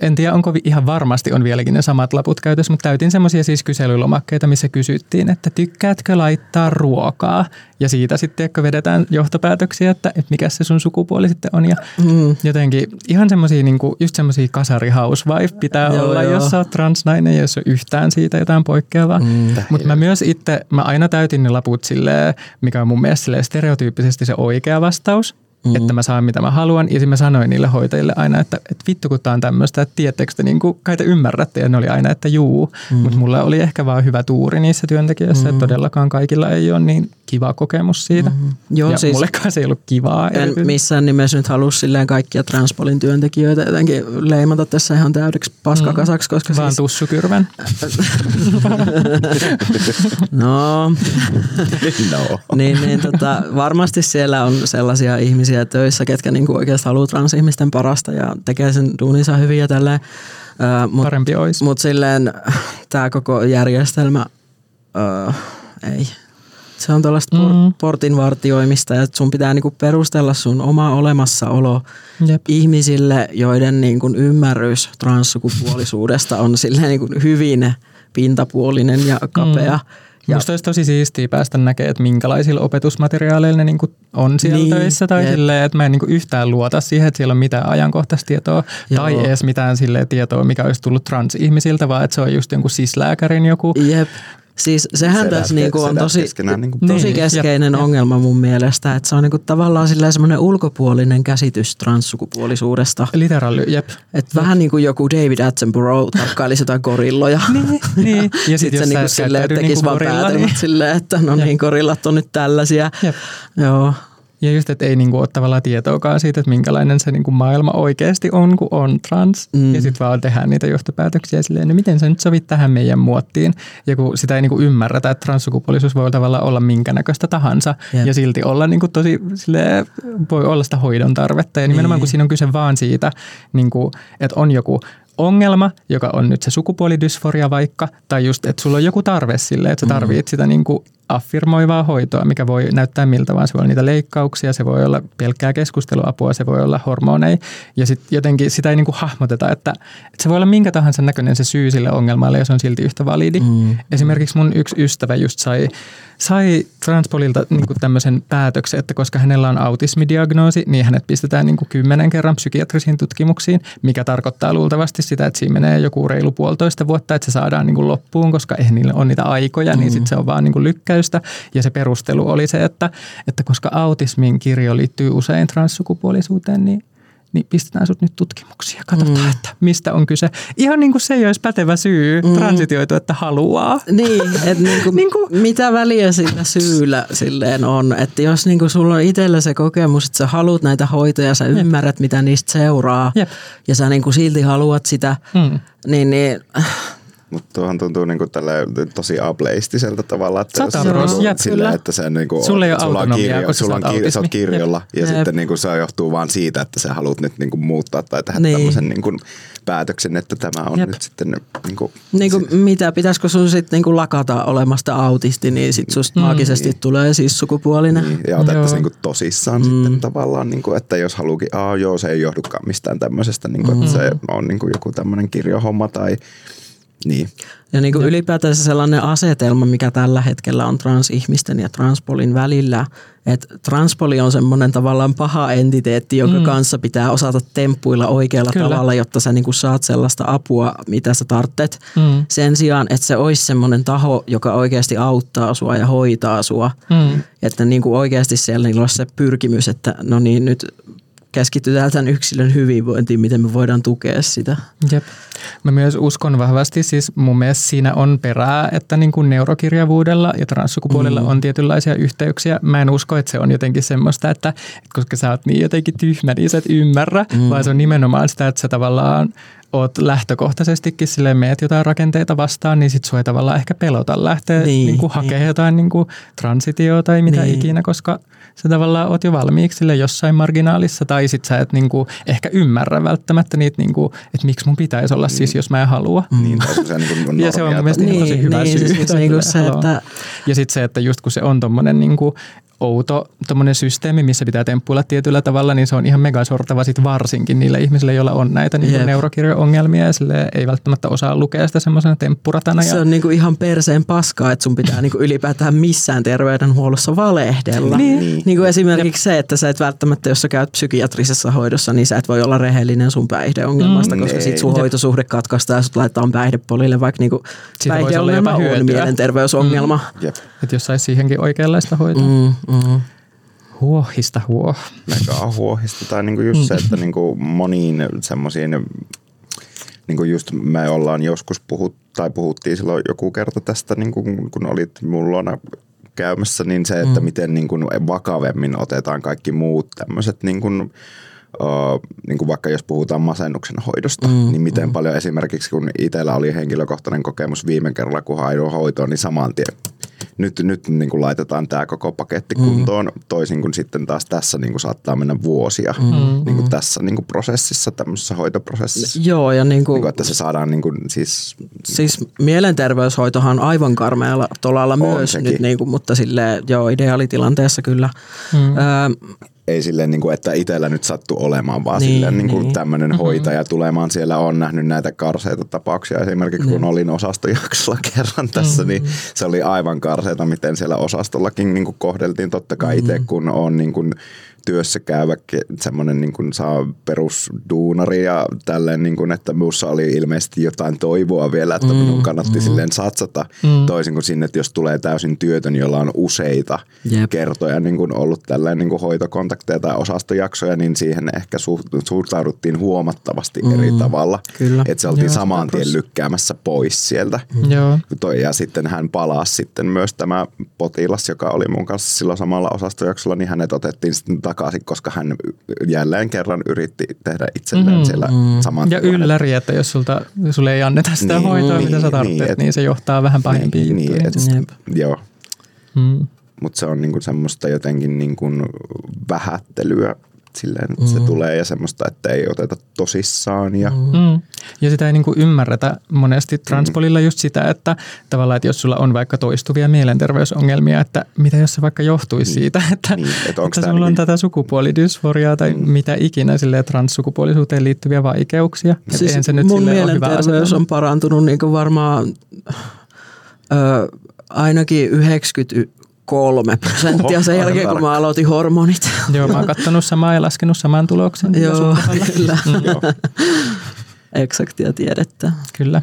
en tiedä onko vi- ihan varmasti on vieläkin ne samat laput käytössä, mutta täytin semmoisia siis kyselylomakkeita, missä kysyttiin, että tykkäätkö laittaa ruokaa? Ja siitä sitten tiedätkö, vedetään johtopäätöksiä, että, että mikä se sun sukupuoli sitten on. Ja Mm. jotenkin ihan semmoisia, niinku, just semmoisia kasari housewife pitää Joo, olla, joo. jos sä oot transnainen ja jos on yhtään siitä jotain poikkeavaa. Mm. Mutta mä myös itse, mä aina täytin ne laput silleen, mikä on mun mielestä silleen stereotyyppisesti se oikea vastaus. Mm. Että mä saan mitä mä haluan. Ja sitten mä sanoin niille hoitajille aina, että, että vittu kun tää on tämmöistä, että tiedättekö te, niin kuin, kai te ymmärrätte. Ja ne oli aina, että juu. Mm. Mutta mulla oli ehkä vaan hyvä tuuri niissä työntekijöissä, mm. että todellakaan kaikilla ei ole niin kiva kokemus siitä. Mm. Joo, ja siis- mullekaan se ei ollut kivaa. En erityisesti. missään nimessä nyt halua silleen kaikkia Transpolin työntekijöitä jotenkin leimata tässä ihan täydeksi paskakasaksi, koska Vaan siis, tussukyrvän. no, no. niin, niin tota, varmasti siellä on sellaisia ihmisiä töissä, ketkä niinku oikeasti haluaa transihmisten parasta ja tekee sen duuninsa hyvin ja tälleen. Ö, mut, Parempi olisi. Mutta silleen tämä koko järjestelmä, ö, ei. Se on tuollaista Mm. portinvartioimista, että sun pitää niinku perustella sun oma olemassaolo Jep. ihmisille, joiden niinku ymmärrys transsukupuolisuudesta on silleen niinku hyvin pintapuolinen ja kapea. Mm. Ja, Musta olisi tosi siistiä päästä näkemään, että minkälaisilla opetusmateriaaleilla ne niinku on siellä Niin, niin, töissä. Tai jep. silleen, että mä en niinku yhtään luota siihen, että siellä on mitään ajankohtaista tietoa. Joo. Tai edes mitään silleen tietoa, mikä olisi tullut transihmisiltä, vaan että se on just jonkun sislääkärin joku. jep. Siis sehän Sedät- tässä niinku on tosi, keskenään niinku tosi Niin, keskeinen jep, jep. ongelma mun mielestä, että se on niinku tavallaan semmoinen ulkopuolinen käsitys transsukupuolisuudesta. Literally, jep. Et vähän niin kuin joku David Attenborough tarkkailisi jotain gorilloja. niin. Ja Sitten sit se jos niinku silleen tekisi niinku vaan gorilla, päätelmät niin- silleen, että no Jep. niin, gorillat on nyt tällaisia. Jep. Joo. Ja just, että ei niinku ole tavallaan tietoakaan siitä, että minkälainen se niinku maailma oikeasti on, kun on trans. Mm. Ja sitten vaan tehdään niitä johtopäätöksiä silleen, no miten sä nyt sovit tähän meidän muottiin. Ja kun sitä ei niinku ymmärretä, että transsukupuolisuus voi tavallaan olla minkä näköistä tahansa. Yep. Ja silti olla niinku tosi, silleen, voi olla sitä hoidon tarvetta. Ja nimenomaan niin. kun siinä on kyse vaan siitä, niinku, että on joku ongelma, joka on nyt se sukupuolidysforia vaikka, tai just, että sulla on joku tarve sille, että sä mm. tarvitset sitä niin kuin affirmoivaa hoitoa, mikä voi näyttää miltä vaan. Se voi olla niitä leikkauksia, se voi olla pelkkää keskusteluapua, se voi olla hormoneja. Ja sitten jotenkin sitä ei niin kuin hahmoteta, että, että se voi olla minkä tahansa näköinen se syy sille ongelmalle, jos on silti yhtä validi. Mm. Esimerkiksi mun yksi ystävä just sai sai Transpolilta niin kuin tämmöisen päätöksen, että koska hänellä on autismidiagnoosi, niin hänet pistetään niin kuin kymmenen kerran psykiatrisiin tutkimuksiin, mikä tarkoittaa luultavasti sitä, että siinä menee joku reilu puolitoista vuotta, että se saadaan niin kuin loppuun, koska eihän niillä ole niitä aikoja, niin mm. niin sitten se on vaan niin kuin lykkäystä. Ja se perustelu oli se, että, että koska autismin kirjo liittyy usein transsukupuolisuuteen, niin niin pistetään sut nyt tutkimuksia. Katsotaan, mm. että mistä on kyse. Ihan niin kuin se ei olisi pätevä syy mm. transitioitu, että haluaa. Niin, että niin kuin, niin kuin, mitä väliä sillä syyllä silleen on. Että jos niin kuin sulla on itsellä se kokemus, että sä haluat näitä hoitoja, sä ymmärrät, Jep. mitä niistä seuraa Jep. ja sä niin kuin silti haluat sitä, mm. niin, niin mutta tuohon tuntuu niinku tosi ableistiselta tavalla, että Sata jos Jep, sillä, että se niinku, sulla ei ole sulla on kirjo, sulla on kirjo, sä oot kirjolla Jep. ja Jep. sitten niinku se johtuu vaan siitä, että sä haluat nyt niinku muuttaa tai tehdä niin. tämmöisen niinku päätöksen, että tämä on Jep. nyt sitten niinku, niinku se, mitä, pitäisikö sun sitten niinku lakata olemasta autisti, niin sit susta mm. maagisesti niin. tulee siis sukupuolinen. Niin, ja otettaisiin niinku tosissaan mm. sitten tavallaan, niinku, että jos haluukin, aa joo se ei johdukaan mistään tämmöisestä, niinku, mm. että se on niinku joku tämmöinen kirjohomma tai niin. Ja niin kuin ylipäätään sellainen asetelma, mikä tällä hetkellä on transihmisten ja transpolin välillä, että transpoli on semmoinen tavallaan paha entiteetti, jonka mm. kanssa pitää osata temppuilla oikealla Kyllä. tavalla, jotta sä niin kuin saat sellaista apua, mitä sä tarvitset. Mm. Sen sijaan, että se olisi semmoinen taho, joka oikeasti auttaa sua ja hoitaa sua. Mm. Että niin kuin oikeasti siellä niin olisi se pyrkimys, että no niin, nyt keskitytään tämän yksilön hyvinvointiin, miten me voidaan tukea sitä. Jep. Mä myös uskon vahvasti, siis mun mielestä siinä on perää, että niin kuin neurokirjavuudella ja transsukupuolella mm. on tietynlaisia yhteyksiä. Mä en usko, että se on jotenkin semmoista, että, että koska sä oot niin jotenkin tyhmä, niin sä et ymmärrä, mm. vaan se on nimenomaan sitä, että sä tavallaan oot lähtökohtaisestikin silleen meet jotain rakenteita vastaan, niin sit sua ei tavallaan ehkä pelota lähteä niin, niin kuin hakemaan niin. jotain niin kuin transitioa tai mitä niin. ikinä, koska sä tavallaan oot jo valmiiksi sille jossain marginaalissa tai sit sä et niin kuin ehkä ymmärrä välttämättä niitä, niin kuin, että miksi mun pitäisi olla siis, mm. jos mä en halua. Mm. Niin, se, niin kuin ja se on mun mielestä niin, tosi hyvä niin, syy. Siis niin kuin se, että... Ja sitten se, että just kun se on tommonen niin outo systeemi, missä pitää temppuilla tietyllä tavalla, niin se on ihan megasortava sit varsinkin niille ihmisille, joilla on näitä niin yep. neurokirjo-ongelmia ja sille ei välttämättä osaa lukea sitä semmoisena temppuratana. Se on niinku ihan perseen paskaa, että sun pitää niinku ylipäätään missään terveydenhuollossa valehdella. niin. niin. Niinku esimerkiksi Jep. se, että sä et välttämättä, jos sä käyt psykiatrisessa hoidossa, niin sä et voi olla rehellinen sun päihdeongelmasta, mm. koska sit sun hoitosuhde katkaistaan ja sut laitetaan päihdepolille, vaikka niinku päihdeongelma on mielenterveysongelma. Mm. Että jos saisi siihenkin oikeanlaista hoitoa. Mm. Mm. Huohista huoh. Mega huohista. Tai niinku just se, että niinku moniin semmoisiin niin kuin just me ollaan joskus puhut, tai puhuttiin silloin joku kerta tästä, niin kuin, kun olit mulla käymässä, niin se, että mm. miten niin kuin vakavemmin otetaan kaikki muut tämmöiset niin kuin, Uh, niin kuin vaikka jos puhutaan masennuksen hoidosta, mm, niin miten mm. paljon esimerkiksi kun itsellä oli henkilökohtainen kokemus viime kerralla, kun hain hoitoon, niin saman tien nyt, nyt niin kuin laitetaan tämä koko paketti mm. kuntoon, toisin kuin sitten taas tässä niin kuin saattaa mennä vuosia mm. niin kuin tässä niin kuin prosessissa, tämmöisessä hoitoprosessissa. Joo, ja niin kuin, niin kuin, että se saadaan niin kuin, siis... Siis mielenterveyshoitohan on aivan karmealla tolalla myös sekin. nyt, niin kuin, mutta sille joo, ideaalitilanteessa kyllä. Mm. Öö, ei silleen, niin kuin, että itsellä nyt sattu olemaan, vaan niin, silleen niin kuin niin. tämmöinen mm-hmm. hoitaja tulemaan. Siellä on nähnyt näitä karseita tapauksia. Esimerkiksi niin. kun olin osastojaksolla kerran tässä, mm-hmm. niin se oli aivan karseita, miten siellä osastollakin niin kuin kohdeltiin. Totta kai mm-hmm. itse, kun on niin kuin työssä käyvä semmoinen niin kuin saa perusduunari ja tälleen, niin kuin, että minussa oli ilmeisesti jotain toivoa vielä, että minun kannatti mm. silleen satsata mm. toisin kuin sinne, että jos tulee täysin työtön, jolla on useita Jep. kertoja niin kuin ollut tällainen niin kuin hoitokontakteja tai osastojaksoja, niin siihen ehkä suhtauduttiin huomattavasti mm. eri tavalla. Kyllä. Että se oltiin Joo, samaan tien lykkäämässä pois sieltä. Mm. Joo. Ja sitten hän palasi sitten myös tämä potilas, joka oli mun kanssa silloin samalla osastojaksolla, niin hänet otettiin sitten takaisin, koska hän jälleen kerran yritti tehdä itselleen mm, siellä mm. saman Ja ylläri, että jos sulta, sulle ei anneta sitä niin, hoitoa, niin, mitä sä tarvitset, niin, et, niin se johtaa vähän pahempiin niin, juttuihin. Niin, et, joo. Mm. Mutta se on niinku semmoista jotenkin niinku vähättelyä silleen, että mm. se tulee ja semmoista, että ei oteta tosissaan. Ja, mm. ja sitä ei niinku ymmärretä monesti transpolilla just sitä, että tavallaan, että jos sulla on vaikka toistuvia mielenterveysongelmia, että mitä jos se vaikka johtuisi niin. siitä, että, niin, että, että sulla niin... on tätä sukupuolidysforiaa tai mm. mitä ikinä sille transsukupuolisuuteen liittyviä vaikeuksia. Siis se nyt mun mielenterveys on parantunut niin kuin varmaan ö, ainakin 90 kolme prosenttia sen jälkeen, kun mä aloitin hormonit. Joo, mä oon kattonut samaa ja laskenut saman tuloksen. Joo, kyllä. Mm. Eksaktia tiedettä. Kyllä.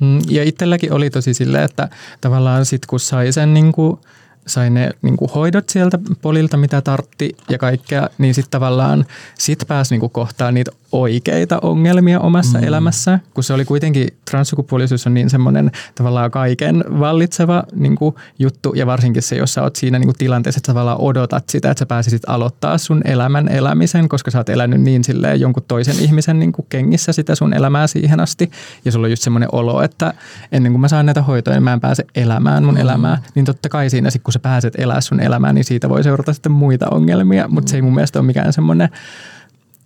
Mm, ja itselläkin oli tosi silleen, että tavallaan sit kun sai sen niin kuin sai ne niin kuin hoidot sieltä polilta, mitä tartti ja kaikkea, niin sitten tavallaan sit pääsi niin kuin kohtaan niitä oikeita ongelmia omassa mm. elämässä, kun se oli kuitenkin, transsukupuolisuus on niin semmoinen tavallaan kaiken vallitseva niin kuin juttu, ja varsinkin se, jos sä oot siinä niin kuin tilanteessa, että tavallaan odotat sitä, että sä pääsisit aloittaa sun elämän elämisen, koska sä oot elänyt niin silleen jonkun toisen ihmisen niin kuin kengissä sitä sun elämää siihen asti, ja sulla on just semmoinen olo, että ennen kuin mä saan näitä hoitoja, niin mä en pääse elämään mun mm. elämää, niin totta kai siinä sit, kun sä pääset elää sun elämää, niin siitä voi seurata sitten muita ongelmia, mutta se ei mun mielestä ole mikään semmoinen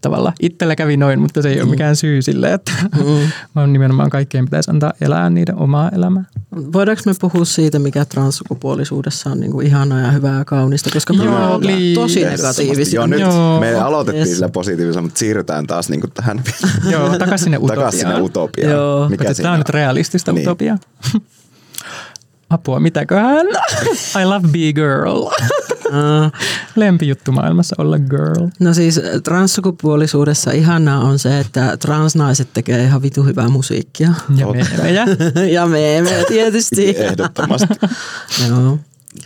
tavalla. Itsellä kävi noin, mutta se ei mm. ole mikään syy sille, että mm. vaan nimenomaan kaikkien pitäisi antaa elää niiden omaa elämää. Voidaanko me puhua siitä, mikä transsukupuolisuudessa on niin kuin ihanaa ja hyvää ja kaunista, koska me Joo, niin. tosi negatiivisia. Joo, nyt Joo. me aloitettiin yes. sillä positiivisella, mutta siirrytään taas niin kuin tähän. Joo, takaisin sinne utopiaan. Takaisin sinne utopiaan. Joo. Mikä Tämä on nyt realistista niin. utopiaa. Apua, mitäköhän? I love be girl. Lempijuttu maailmassa olla girl. No siis transsukupuolisuudessa ihanaa on se, että transnaiset tekee ihan vitu hyvää musiikkia. Ja meemejä. ja meemejä tietysti. Ehdottomasti. Joo.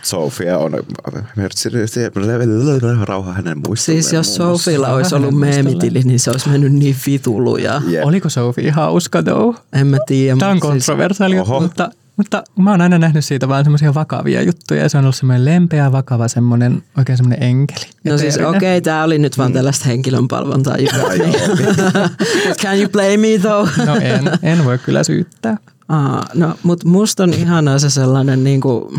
Sofia on rauha hänen muistaan. Siis jos Sofilla olisi ollut meemitili, niin se olisi mennyt niin vituluja. Yeah. Oliko Sofi hauska though? En mä tiedä. Tämä on siis- kontroversiaali, siis, mutta mutta mä oon aina nähnyt siitä vaan semmoisia vakavia juttuja ja se on ollut semmoinen lempeä, vakava, semmoinen oikein semmoinen enkeli. No siis okei, okay, tää oli nyt vaan mm. tällaista henkilönpalvontaa. Can you play me though? no en, en voi kyllä syyttää. Aa, no, mutta musta on ihanaa se sellainen niinku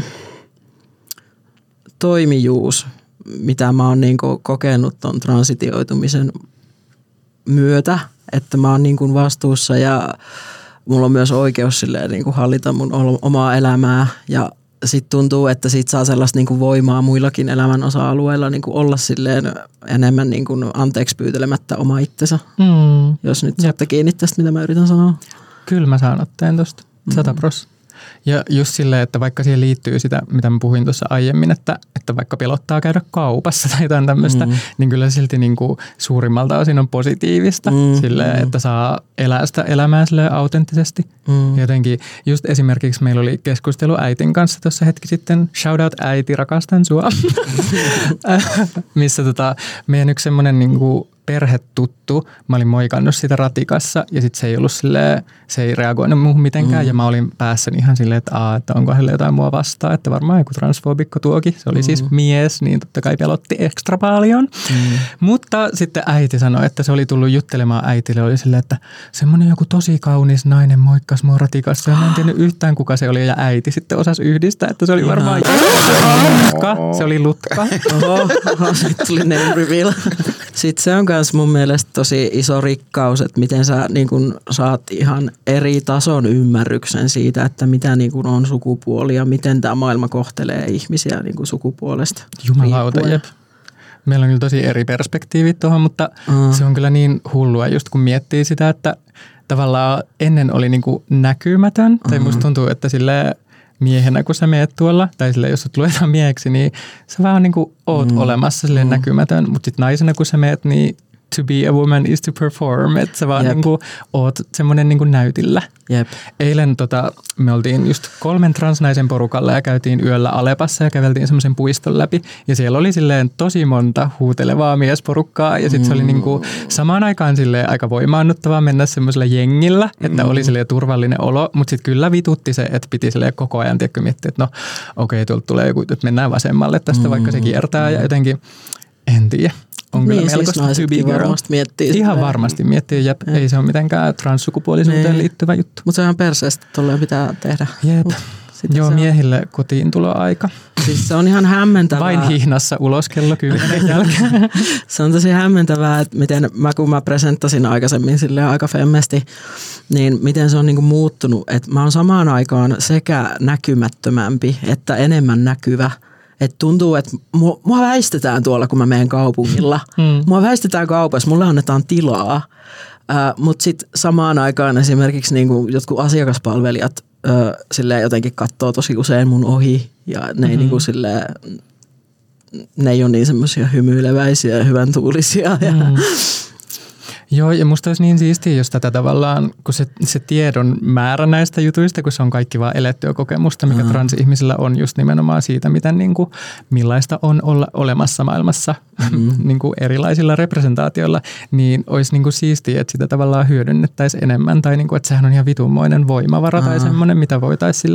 toimijuus, mitä mä oon niinku kokenut ton transitioitumisen myötä, että mä oon niinku vastuussa ja mulla on myös oikeus silleen, niin kuin hallita mun omaa elämää ja sitten tuntuu, että siitä saa sellaista niin kuin voimaa muillakin elämän osa-alueilla niin kuin olla silleen enemmän niin kuin anteeksi pyytelemättä oma itsensä. Mm. Jos nyt saatte kiinni tästä, mitä mä yritän sanoa. Kyllä mä saan otteen tuosta, sata mm. Ja just silleen, että vaikka siihen liittyy sitä, mitä mä puhuin tuossa aiemmin, että, että vaikka pelottaa käydä kaupassa tai jotain tämmöistä, mm. niin kyllä silti niin kuin suurimmalta osin on positiivista mm. silleen, että saa elää sitä elämää silleen autenttisesti. Mm. Jotenkin just esimerkiksi meillä oli keskustelu äitin kanssa tuossa hetki sitten, shout out äiti, rakastan sua, missä tota, meidän yksi semmoinen niin kuin perhetuttu. Mä olin moikannut sitä ratikassa ja sitten se ei ollut silleen, se ei reagoinut muuhun mitenkään mm. ja mä olin päässä ihan silleen, että, aa, että onko hänellä jotain mua vastaan, että varmaan joku transfobikko tuokin. Se oli siis mm. siis mies, niin totta kai pelotti ekstra paljon. Mm. Mutta sitten äiti sanoi, että se oli tullut juttelemaan äitille, oli silleen, että semmoinen joku tosi kaunis nainen moikkas mua ratikassa ja mä en tiennyt yhtään kuka se oli ja äiti sitten osasi yhdistää, että se oli varmaan Lutka. Se oli Lutka. Oho, oho tuli name reveal. Sitten se on myös mun mielestä tosi iso rikkaus, että miten sä niin kun saat ihan eri tason ymmärryksen siitä, että mitä niin kun on sukupuoli ja miten tämä maailma kohtelee ihmisiä niin kun sukupuolesta. Jumalauta, jep. Meillä on kyllä tosi eri perspektiivit tuohon, mutta uh. se on kyllä niin hullua just kun miettii sitä, että tavallaan ennen oli niin kuin näkymätön. Uh-huh. Tai musta tuntuu, että sille miehenä, kun sä meet tuolla, tai sille, jos sä luetaan mieheksi, niin sä vaan niin kuin oot mm. olemassa silleen mm. näkymätön, mutta sitten naisena, kun sä meet, niin to be a woman is to perform, että sä vaan niin kuin, oot semmoinen niin näytillä. Jep. Eilen tota, me oltiin just kolmen transnaisen porukalla ja käytiin yöllä Alepassa ja käveltiin semmoisen puiston läpi. Ja siellä oli silleen tosi monta huutelevaa miesporukkaa ja sitten mm. se oli mm. niinku samaan aikaan silleen aika voimaannuttavaa mennä semmoisella jengillä, että mm. oli silleen turvallinen olo, mutta sitten kyllä vitutti se, että piti silleen koko ajan tiedätkö, miettiä, että no okei, okay, tuolta tulee joku, että mennään vasemmalle tästä, mm. vaikka se kiertää ja jotenkin en tiedä on niin, kyllä siis melkoista siis varmasti miettii. Ihan sitä. varmasti miettii, jep. Ja. ei se ole mitenkään transsukupuolisuuteen niin. liittyvä juttu. Mutta se on perseestä, että pitää tehdä. Jep. Sitten Joo, miehille kotiin aika. Siis se on ihan hämmentävää. Vain hihnassa ulos kello kymmenen jälkeen. se on tosi hämmentävää, että miten mä kun mä presentasin aikaisemmin sille aika femmesti, niin miten se on niinku muuttunut. Että mä oon samaan aikaan sekä näkymättömämpi että enemmän näkyvä – että tuntuu, että mua, mua väistetään tuolla, kun mä menen kaupungilla. Mm. Mua väistetään kaupassa, mulle annetaan tilaa. Äh, Mutta sitten samaan aikaan esimerkiksi niinku jotkut asiakaspalvelijat äh, jotenkin katsoo tosi usein mun ohi. Ja ne mm-hmm. ei niinku silleen, ne ei ole niin semmoisia hymyileväisiä ja hyvän tuulisia. Ja, mm. Joo, ja musta olisi niin siistiä, jos tätä tavallaan, kun se, se tiedon määrä näistä jutuista, kun se on kaikki vaan elettyä kokemusta, mikä mm. transihmisillä on just nimenomaan siitä, miten niin kuin, millaista on olla olemassa maailmassa mm. niin kuin erilaisilla representaatioilla, niin olisi niin kuin siistiä, että sitä tavallaan hyödynnettäisiin enemmän, tai niin kuin, että sehän on ihan vitunmoinen voimavara mm. tai semmoinen, mitä voitaisiin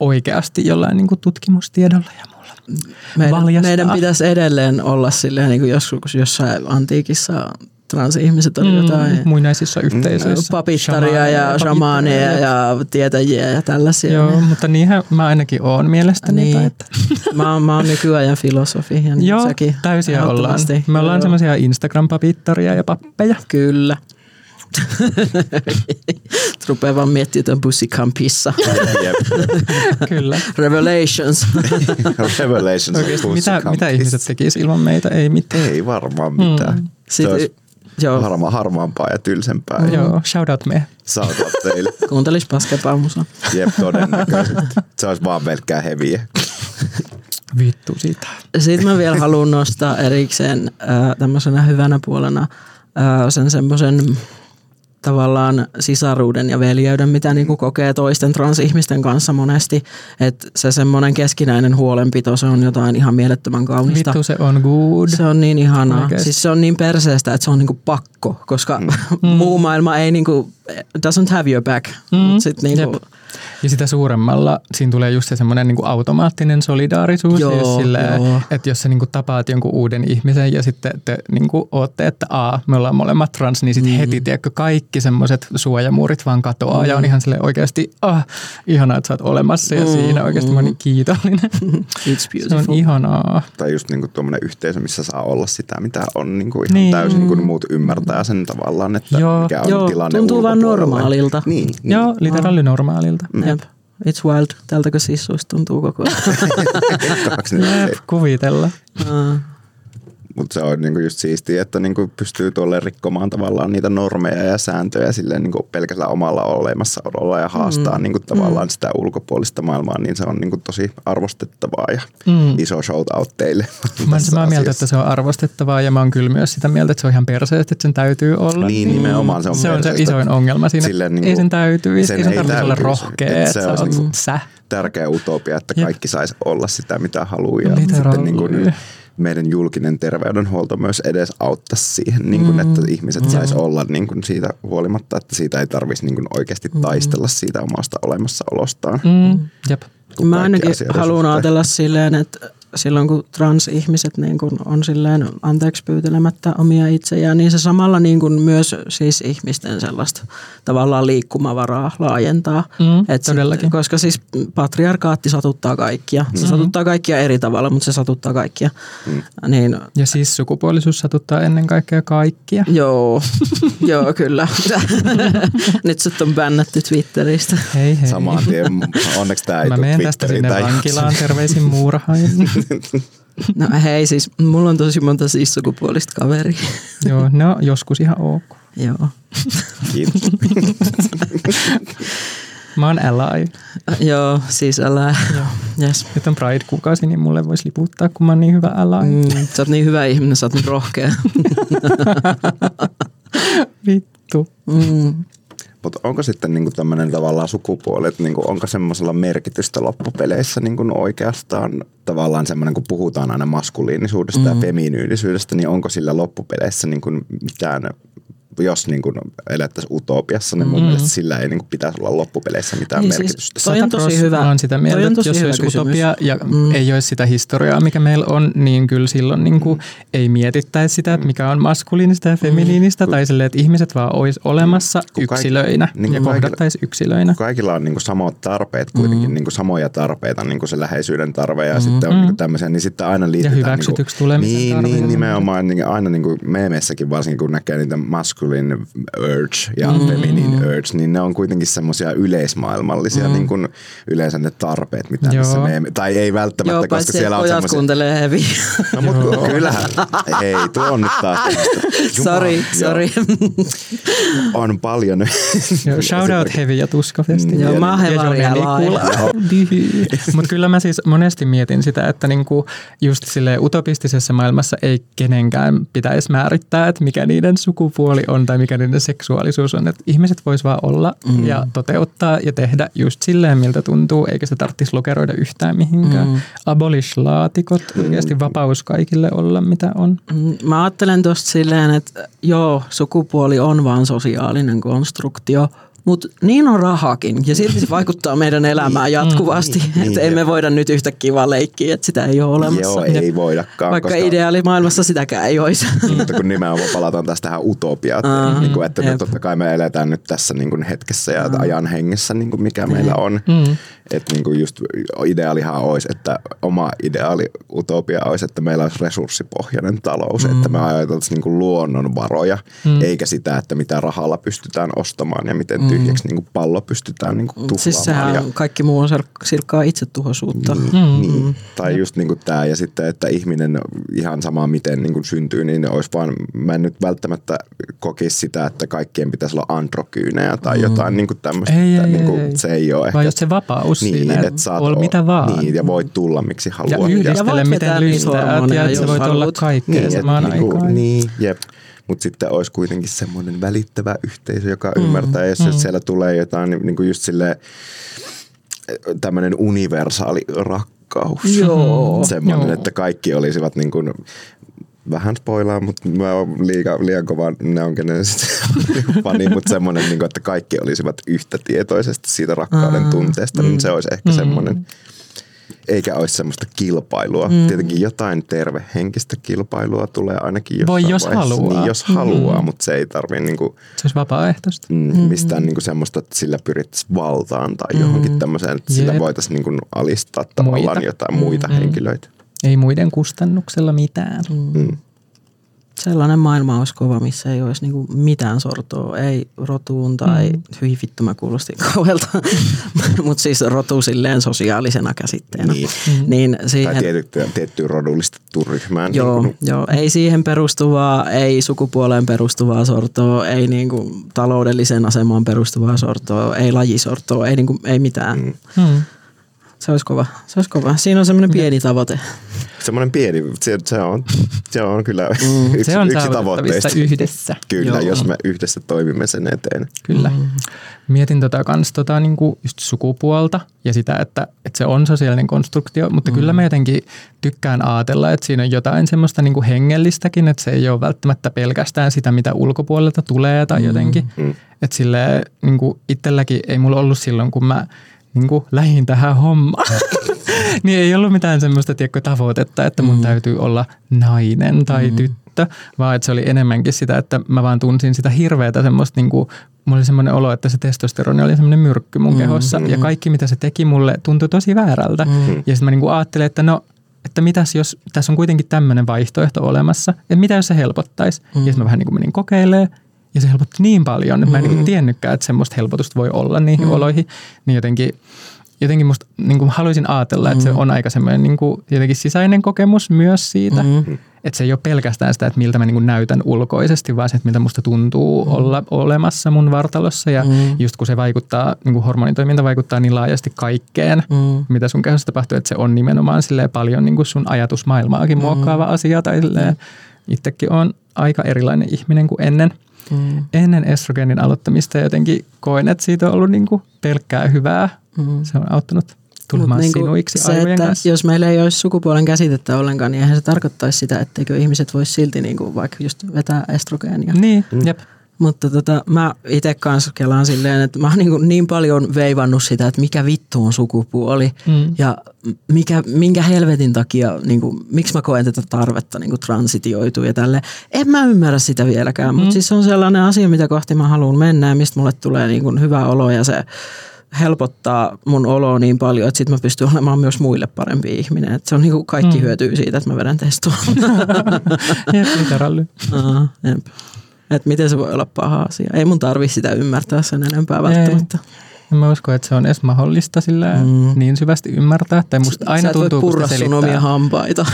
oikeasti jollain niin kuin tutkimustiedolla ja muulla meidän, meidän pitäisi edelleen olla silleen, niin kuin joskus jossain antiikissa transihmiset oli mm, jotain. Muinaisissa yhteisöissä. Papittaria ja shamaaneja ja tietäjiä ja tällaisia. Joo, mutta niinhän mä ainakin oon mielestäni. Niin. Että. Mä, oon, mä oon nykyajan filosofi. Ja niin Joo, sekin täysiä ollaan. Me ollaan semmoisia Instagram-papittaria ja pappeja. Kyllä. Rupeaa vaan miettiä jotain bussikampissa. Kyllä. Revelations. Revelations Oikeasti, mitä, mitä ihmiset tekisivät ilman meitä? Ei mitään. Ei varmaan mitään. Mm. Sitten, Joo. Harma, harmaampaa ja tylsempää. Mm. Joo, shout out me. Shout out teille. Kuuntelis paskempaa musa. Jep, todennäköisesti. Se olisi vaan pelkkää heviä. Vittu siitä. Sitten mä vielä haluan nostaa erikseen äh, tämmöisenä hyvänä puolena äh, sen semmoisen tavallaan sisaruuden ja veljeyden, mitä niin kuin kokee toisten transihmisten kanssa monesti. Että se semmoinen keskinäinen huolenpito, se on jotain ihan mielettömän kaunista. Vittu se on good. Se on niin ihanaa. Oikeasti. Siis se on niin perseestä, että se on niin kuin pakko, koska mm. muu maailma ei niin kuin, doesn't have your back. Mm. Sit niin kuin, ja sitä suuremmalla siinä tulee just se semmoinen niin automaattinen solidaarisuus. Joo, siis silleen, joo. Että jos sä niin kuin tapaat jonkun uuden ihmisen ja sitten te niin kuin ootte, että a, me ollaan molemmat trans, niin sitten mm. heti tiedätkö, kaikki semmoiset suojamuurit vaan katoaa mm. ja on ihan sille oikeasti, ah, ihanaa, että sä oot olemassa ja mm. siinä oikeasti mm. mä niin kiitollinen. It's beautiful. Se on ihanaa. Tai just niin kuin tuommoinen yhteisö, missä saa olla sitä, mitä on niin kuin ihan niin. täysin, niin kuin muut ymmärtää sen tavallaan, että joo. mikä on joo. tilanne Tuntuu vaan normaalilta. Niin, niin. Joo, literaali normaalilta. öelda, jah. It's wild, tähendab, kas siis suust tuntuu koko aeg. jääb kuvid alla Mutta se on niinku just siistiä, että niinku pystyy tuolle rikkomaan tavallaan niitä normeja ja sääntöjä silleen niinku pelkällä omalla olemassaololla ja haastaa mm. niinku tavallaan mm. sitä ulkopuolista maailmaa, niin se on niinku tosi arvostettavaa ja mm. iso shout out teille. Mä olen mieltä, että se on arvostettavaa ja mä oon kyllä myös sitä mieltä, että se on ihan perseestä, että sen täytyy olla. Niin, nimenomaan se on Se on se isoin ongelma siinä. Silleen, niinku, ei sen täytyy, sen ei sen tarvitse olla rohkea, se, on niinku sä. tärkeä utopia, että kaikki saisi olla sitä, mitä haluaa. Ja sitten niinku, meidän julkinen terveydenhuolto myös edes auttaisi siihen, niin kuin, että mm. ihmiset mm. sais olla niin kuin siitä huolimatta, että siitä ei tarvitsisi niin kuin oikeasti mm. taistella siitä omasta olemassaolostaan. Mm. Jep. Mä ainakin haluan ajatella silleen, että silloin kun transihmiset niin kun on silleen anteeksi pyytelemättä omia itsejään, niin se samalla niin kun myös siis ihmisten sellaista tavallaan liikkumavaraa laajentaa. Mm, Et todellakin. Sit, koska siis patriarkaatti satuttaa kaikkia. Se mm. satuttaa kaikkia eri tavalla, mutta se satuttaa kaikkia. Mm. Niin, ja siis sukupuolisuus satuttaa ennen kaikkea kaikkia. Joo, joo kyllä. Nyt sut on bännätty Twitteristä. Hei hei. Samaan tien. Onneksi tämä ei Mä menen tästä sinne vankilaan. Terveisin muurahain. No hei, siis mulla on tosi monta siis sukupuolista kaveria. Joo, no joskus ihan ok. Joo. Kiitos. Mä oon ally. Joo, siis älä. Yes. Nyt on Pride-kuukausi, niin mulle voisi liputtaa, kun mä oon niin hyvä ally. Mm, sä oot niin hyvä ihminen, sä oot niin rohkea. Vittu. Mm. Mutta onko sitten niinku tämmöinen tavallaan sukupuoli, että niinku, onko semmoisella merkitystä loppupeleissä niinku oikeastaan tavallaan semmoinen, kun puhutaan aina maskuliinisuudesta mm. ja femiiniylisyydestä, niin onko sillä loppupeleissä niinku mitään jos niin kuin elettäisiin utopiassa, niin mun mm. mielestä sillä ei niin kuin pitäisi olla loppupeleissä mitään Niin niin, siis merkitystä. toi on tosi hyvä. Mä sitä Toi mieltä, että jos olisi kysymys. utopia ja Mm. mm. ei olisi sitä historiaa, mikä meillä on, niin kyllä silloin niin kuin ei mietittäisi sitä, että mikä on maskuliinista ja feminiinistä, tai silleen, että ihmiset vaan olisi olemassa Kun kaikki- yksilöinä niin ja kohdattaisi yksilöinä. Kaikilla on niin kuin samat tarpeet kuitenkin, mm. niin kuin samoja tarpeita, niin kuin se läheisyyden tarve ja mm. sitten on Mm. niin kuin tämmöisiä, niin sitten aina liitetään. hyväksytyksi niin kuin, tulemisen niin, tarve ja niin, nimenomaan niin aina niin kuin meemessäkin varsinkin, kun näkee niitä masculine urge ja mm. feminine urge, niin ne on kuitenkin semmoisia yleismaailmallisia mm. niin kuin yleensä ne tarpeet, mitä Joo. missä meeme, tai ei välttämättä, Joo, koska siellä on semmoisia. kuuntelee heavy. No mutta kyllähän, ei, tuo on nyt taas sorry, sorry. On paljon. Joo, shout out Heavy ja Tuskafesti. Mm, Joo, mä oon Mutta kyllä mä siis monesti mietin sitä, että niinku just sille utopistisessa maailmassa ei kenenkään pitäisi määrittää, että mikä niiden sukupuoli on tai mikä niiden seksuaalisuus on. Että ihmiset vois vaan olla mm. ja toteuttaa ja tehdä just silleen, miltä tuntuu, eikä se tarvitsisi lokeroida yhtään mihinkään. Mm. Abolish-laatikot, oikeasti vapaus kaikille olla mitä on. Mm, Mä ajattelen tuosta silleen, että joo, sukupuoli on vaan sosiaalinen konstruktio, mutta niin on rahakin ja silti se vaikuttaa meidän elämään jatkuvasti. Niin, että emme jep. voida nyt yhtäkkiä vaan leikkiä, että sitä ei ole olemassa. Joo, ei voidakaan. Vaikka koska, ideaalimaailmassa sitäkään ei olisi. Mutta kun nimenomaan palataan tästä tähän utopiaan, Aa, niin kuin, että jep. totta kai me eletään nyt tässä niin kuin hetkessä ja ajan hengessä, niin kuin mikä meillä on. Mm. Että niin kuin just ideaalihan olisi, että oma ideaali utopia olisi, että meillä olisi resurssipohjainen talous, että me ajateltaisiin niin kuin luonnonvaroja, eikä sitä, että mitä rahalla pystytään ostamaan ja miten tyhjäksi niin kuin pallo pystytään niin kuin tuhlaamaan. Siis sehän ja, kaikki muu on silkkaa itsetuhoisuutta. niin, Mm. niin. Tai just niin kuin tämä ja sitten, että ihminen ihan sama miten niin kuin syntyy, niin olisi vaan, mä en nyt välttämättä kokisi sitä, että kaikkien pitäisi olla androkyynejä tai jotain niin kuin tämmöistä. Ei, niin ei. Se ei ole ehkä. Vai just se vapaus niin, siinä, että saat ol o- mitä vaan. Niin, ja voit tulla miksi Ja haluat. yhdistele voit vetää miten lystäät ja että sä voit olla kaikkea niin, samaan niinku, aikaan. niin, jep. Mutta sitten olisi kuitenkin semmoinen välittävä yhteisö, joka mm, ymmärtää, jos mm. siellä tulee jotain niin, niin kuin just sille tämmöinen universaali rakkaus. Joo. Semmoinen, Joo. että kaikki olisivat niin kuin, vähän spoilaa, mutta mä oon liian, liian kova ne on kenen fani, mutta semmoinen, niin kuin, että kaikki olisivat yhtä tietoisesti siitä rakkauden tunteesta, niin se olisi ehkä semmoinen, eikä olisi semmoista kilpailua. Mm. Tietenkin jotain tervehenkistä kilpailua tulee ainakin jossain Voi, jos vaiheessa. haluaa. Niin, jos haluaa, mutta se ei tarvii niinku, Se olisi vapaaehtoista. mm, mistään niinku semmoista, että sillä pyrittäisiin valtaan tai johonkin tämmöiseen, että sillä Jep. voitaisiin niinku alistaa tavallaan Muita. jotain muita henkilöitä. Ei muiden kustannuksella mitään. Mm. Sellainen maailma olisi kova, missä ei olisi niinku mitään sortoa, ei rotuun tai mm. hyi vittu mä kuulosti kauhealta, mutta siis rotu silleen sosiaalisena käsitteenä. Niin. niin Tai siihen, tiettyä, tiettyä rodullistettu ryhmään. joo, Niin joo, ei siihen perustuvaa, ei sukupuoleen perustuvaa sortoa, ei niinku taloudelliseen asemaan perustuvaa sortoa, ei lajisortoa, ei, niinku, ei mitään. Mm. Hmm. Se olisi kova, se olisi kova. Siinä on semmoinen pieni tavoite. semmoinen pieni, se, se, on, se on kyllä mm. yksi, Se on yksi tavoitteista. yhdessä. Kyllä, Joo. jos me yhdessä toimimme sen eteen. Kyllä. Mm. Mietin tota kans tota niinku just sukupuolta ja sitä, että, että se on sosiaalinen konstruktio, mutta mm. kyllä mä jotenkin tykkään ajatella, että siinä on jotain semmoista niinku hengellistäkin, että se ei ole välttämättä pelkästään sitä, mitä ulkopuolelta tulee tai jotenkin. Mm. Että silleen niinku itselläkin ei mulla ollut silloin, kun mä niinku lähdin tähän hommaan. niin ei ollut mitään semmoista tiedätkö, tavoitetta, että mun mm. täytyy olla nainen tai mm. tyttö, vaan että se oli enemmänkin sitä, että mä vaan tunsin sitä hirveätä semmoista niinku, mulla oli semmoinen olo, että se testosteroni oli semmoinen myrkky mun kehossa ja kaikki mitä se teki mulle tuntui tosi väärältä. Ja sitten mä niinku ajattelin, että no että mitäs jos tässä on kuitenkin tämmöinen vaihtoehto olemassa, että mitä jos se helpottaisi. Ja sitten mä vähän niin kuin menin kokeilemaan ja se helpotti niin paljon, että mä en niin kuin tiennytkään, että semmoista helpotusta voi olla niihin oloihin. Niin jotenkin, jotenkin musta niin kuin haluaisin ajatella, että se on aika semmoinen niin kuin jotenkin sisäinen kokemus myös siitä, Että se ei ole pelkästään sitä, että miltä mä niin näytän ulkoisesti, vaan se, että miltä musta tuntuu mm. olla olemassa mun vartalossa. Ja mm. just kun se vaikuttaa, niin kuin hormonitoiminta vaikuttaa niin laajasti kaikkeen, mm. mitä sun kehossa tapahtuu, että se on nimenomaan paljon niin kuin sun ajatusmaailmaakin mm. muokkaava asia. Tai mm. itsekin on aika erilainen ihminen kuin ennen. Mm. Ennen estrogeenin aloittamista jotenkin koen, että siitä on ollut niin kuin pelkkää hyvää. Mm. Se on auttanut tulemaan niin sinuiksi se, että kanssa. jos meillä ei olisi sukupuolen käsitettä ollenkaan, niin eihän se tarkoittaisi sitä, etteikö ihmiset voisi silti niin kuin vaikka just vetää estrogeenia. Niin, mm. jep. Mutta tota, mä itse kanssa kelaan silleen, että mä oon niin, niin paljon veivannut sitä, että mikä vittu on sukupuoli mm. ja mikä, minkä helvetin takia, niin kuin, miksi mä koen tätä tarvetta niin transitioitua ja tälle. En mä ymmärrä sitä vieläkään, mm. mutta siis se on sellainen asia, mitä kohti mä haluan mennä ja mistä mulle tulee niin kuin hyvä olo ja se helpottaa mun oloa niin paljon, että sitten mä pystyn olemaan myös muille parempi ihminen. Et se on niinku kaikki mm. hyötyy siitä, että mä vedän testoa. jep, literalli. Uh, Että miten se voi olla paha asia. Ei mun tarvi sitä ymmärtää sen enempää välttämättä. Ei. En mä usko, että se on edes mahdollista sillä mm. niin syvästi ymmärtää. Tai musta aina Sä tuntuu, kun sitä selittää. omia hampaita.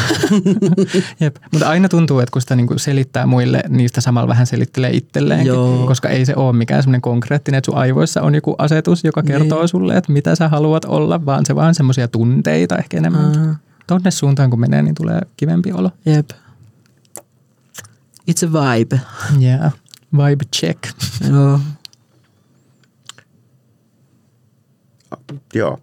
Jep, mutta aina tuntuu, että kun sitä niinku selittää muille, niistä samalla vähän selittelee itselleenkin. Joo. Koska ei se ole mikään semmoinen konkreettinen, että sun aivoissa on joku asetus, joka kertoo niin. sulle, että mitä sä haluat olla, vaan se vaan semmoisia tunteita ehkä enemmän. Tonne suuntaan kun menee, niin tulee kivempi olo. Jep. It's a vibe. Yeah, vibe check. Joo. Joo.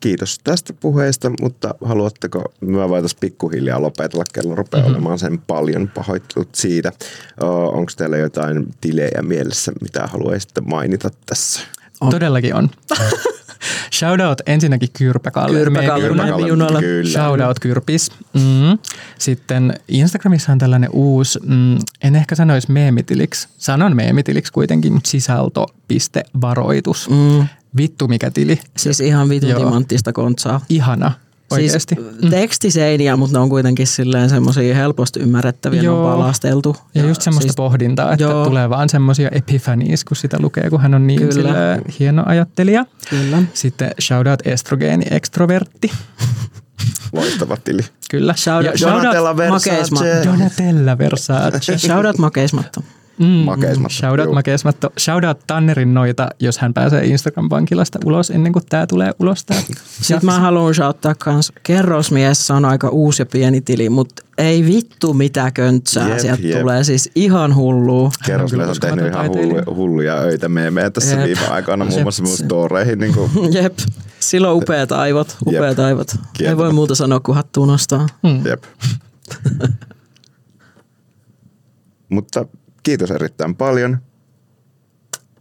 Kiitos tästä puheesta, mutta haluatteko, mä voitaisiin pikkuhiljaa lopetella, kello rupeaa mm-hmm. olemaan sen paljon pahoittelut siitä. Onko teillä jotain tilejä mielessä, mitä haluaisitte mainita tässä? On. Todellakin on. Shoutout ensinnäkin Kyrpäkalle. Kyrpäkalle, Kyrpäkalle kyllä. Shoutout Kyrpis. Mm. Sitten Instagramissa on tällainen uusi, mm, en ehkä sanoisi meemitiliksi, sanon meemitiliksi kuitenkin, mutta sisältö.varoitus. Mm. Vittu mikä tili. Siis ihan vitun timanttista kontsaa. Ihana. Oikeasti. Siis mm. tekstiseiniä, mutta ne on kuitenkin silleen semmoisia helposti ymmärrettäviä, Joo. ne on palasteltu. Ja, ja just semmoista siis, pohdintaa, että joo. tulee vaan semmoisia epifaniis, kun sitä lukee, kun hän on niin hieno ajattelija. Kyllä. Sitten shoutout estrogeeni extrovertti. Loistava tili. Kyllä. Shoutout, Donatella Versace. Donatella Versace. shoutout makeismatto. Mm, makeismatto. Shoutout makeismatto. Shoutout Tannerin noita, jos hän pääsee Instagram-vankilasta ulos ennen kuin tämä tulee ulos. Tää. Sitten mä haluan shouttaa kans. Kerrosmies on aika uusi ja pieni tili, mutta ei vittu mitä köntsää jep, sieltä jep. tulee. Siis ihan hullu. Kerrosmies on tehnyt ihan hullu, hulluja öitä meemejä tässä jep. viime aikoina muun muassa mun storeihin. Niin kuin. Jep. Silloin upeat aivot. Upeat jep. aivot. Ei voi muuta sanoa kuin hattuun nostaa. Hmm. Jep. Mutta kiitos erittäin paljon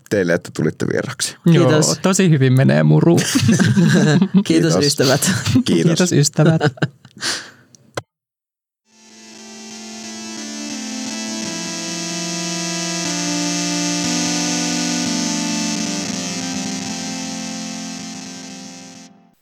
teille, että tulitte vieraksi. Kiitos. Joo, tosi hyvin menee muru. kiitos, kiitos ystävät. Kiitos, kiitos ystävät.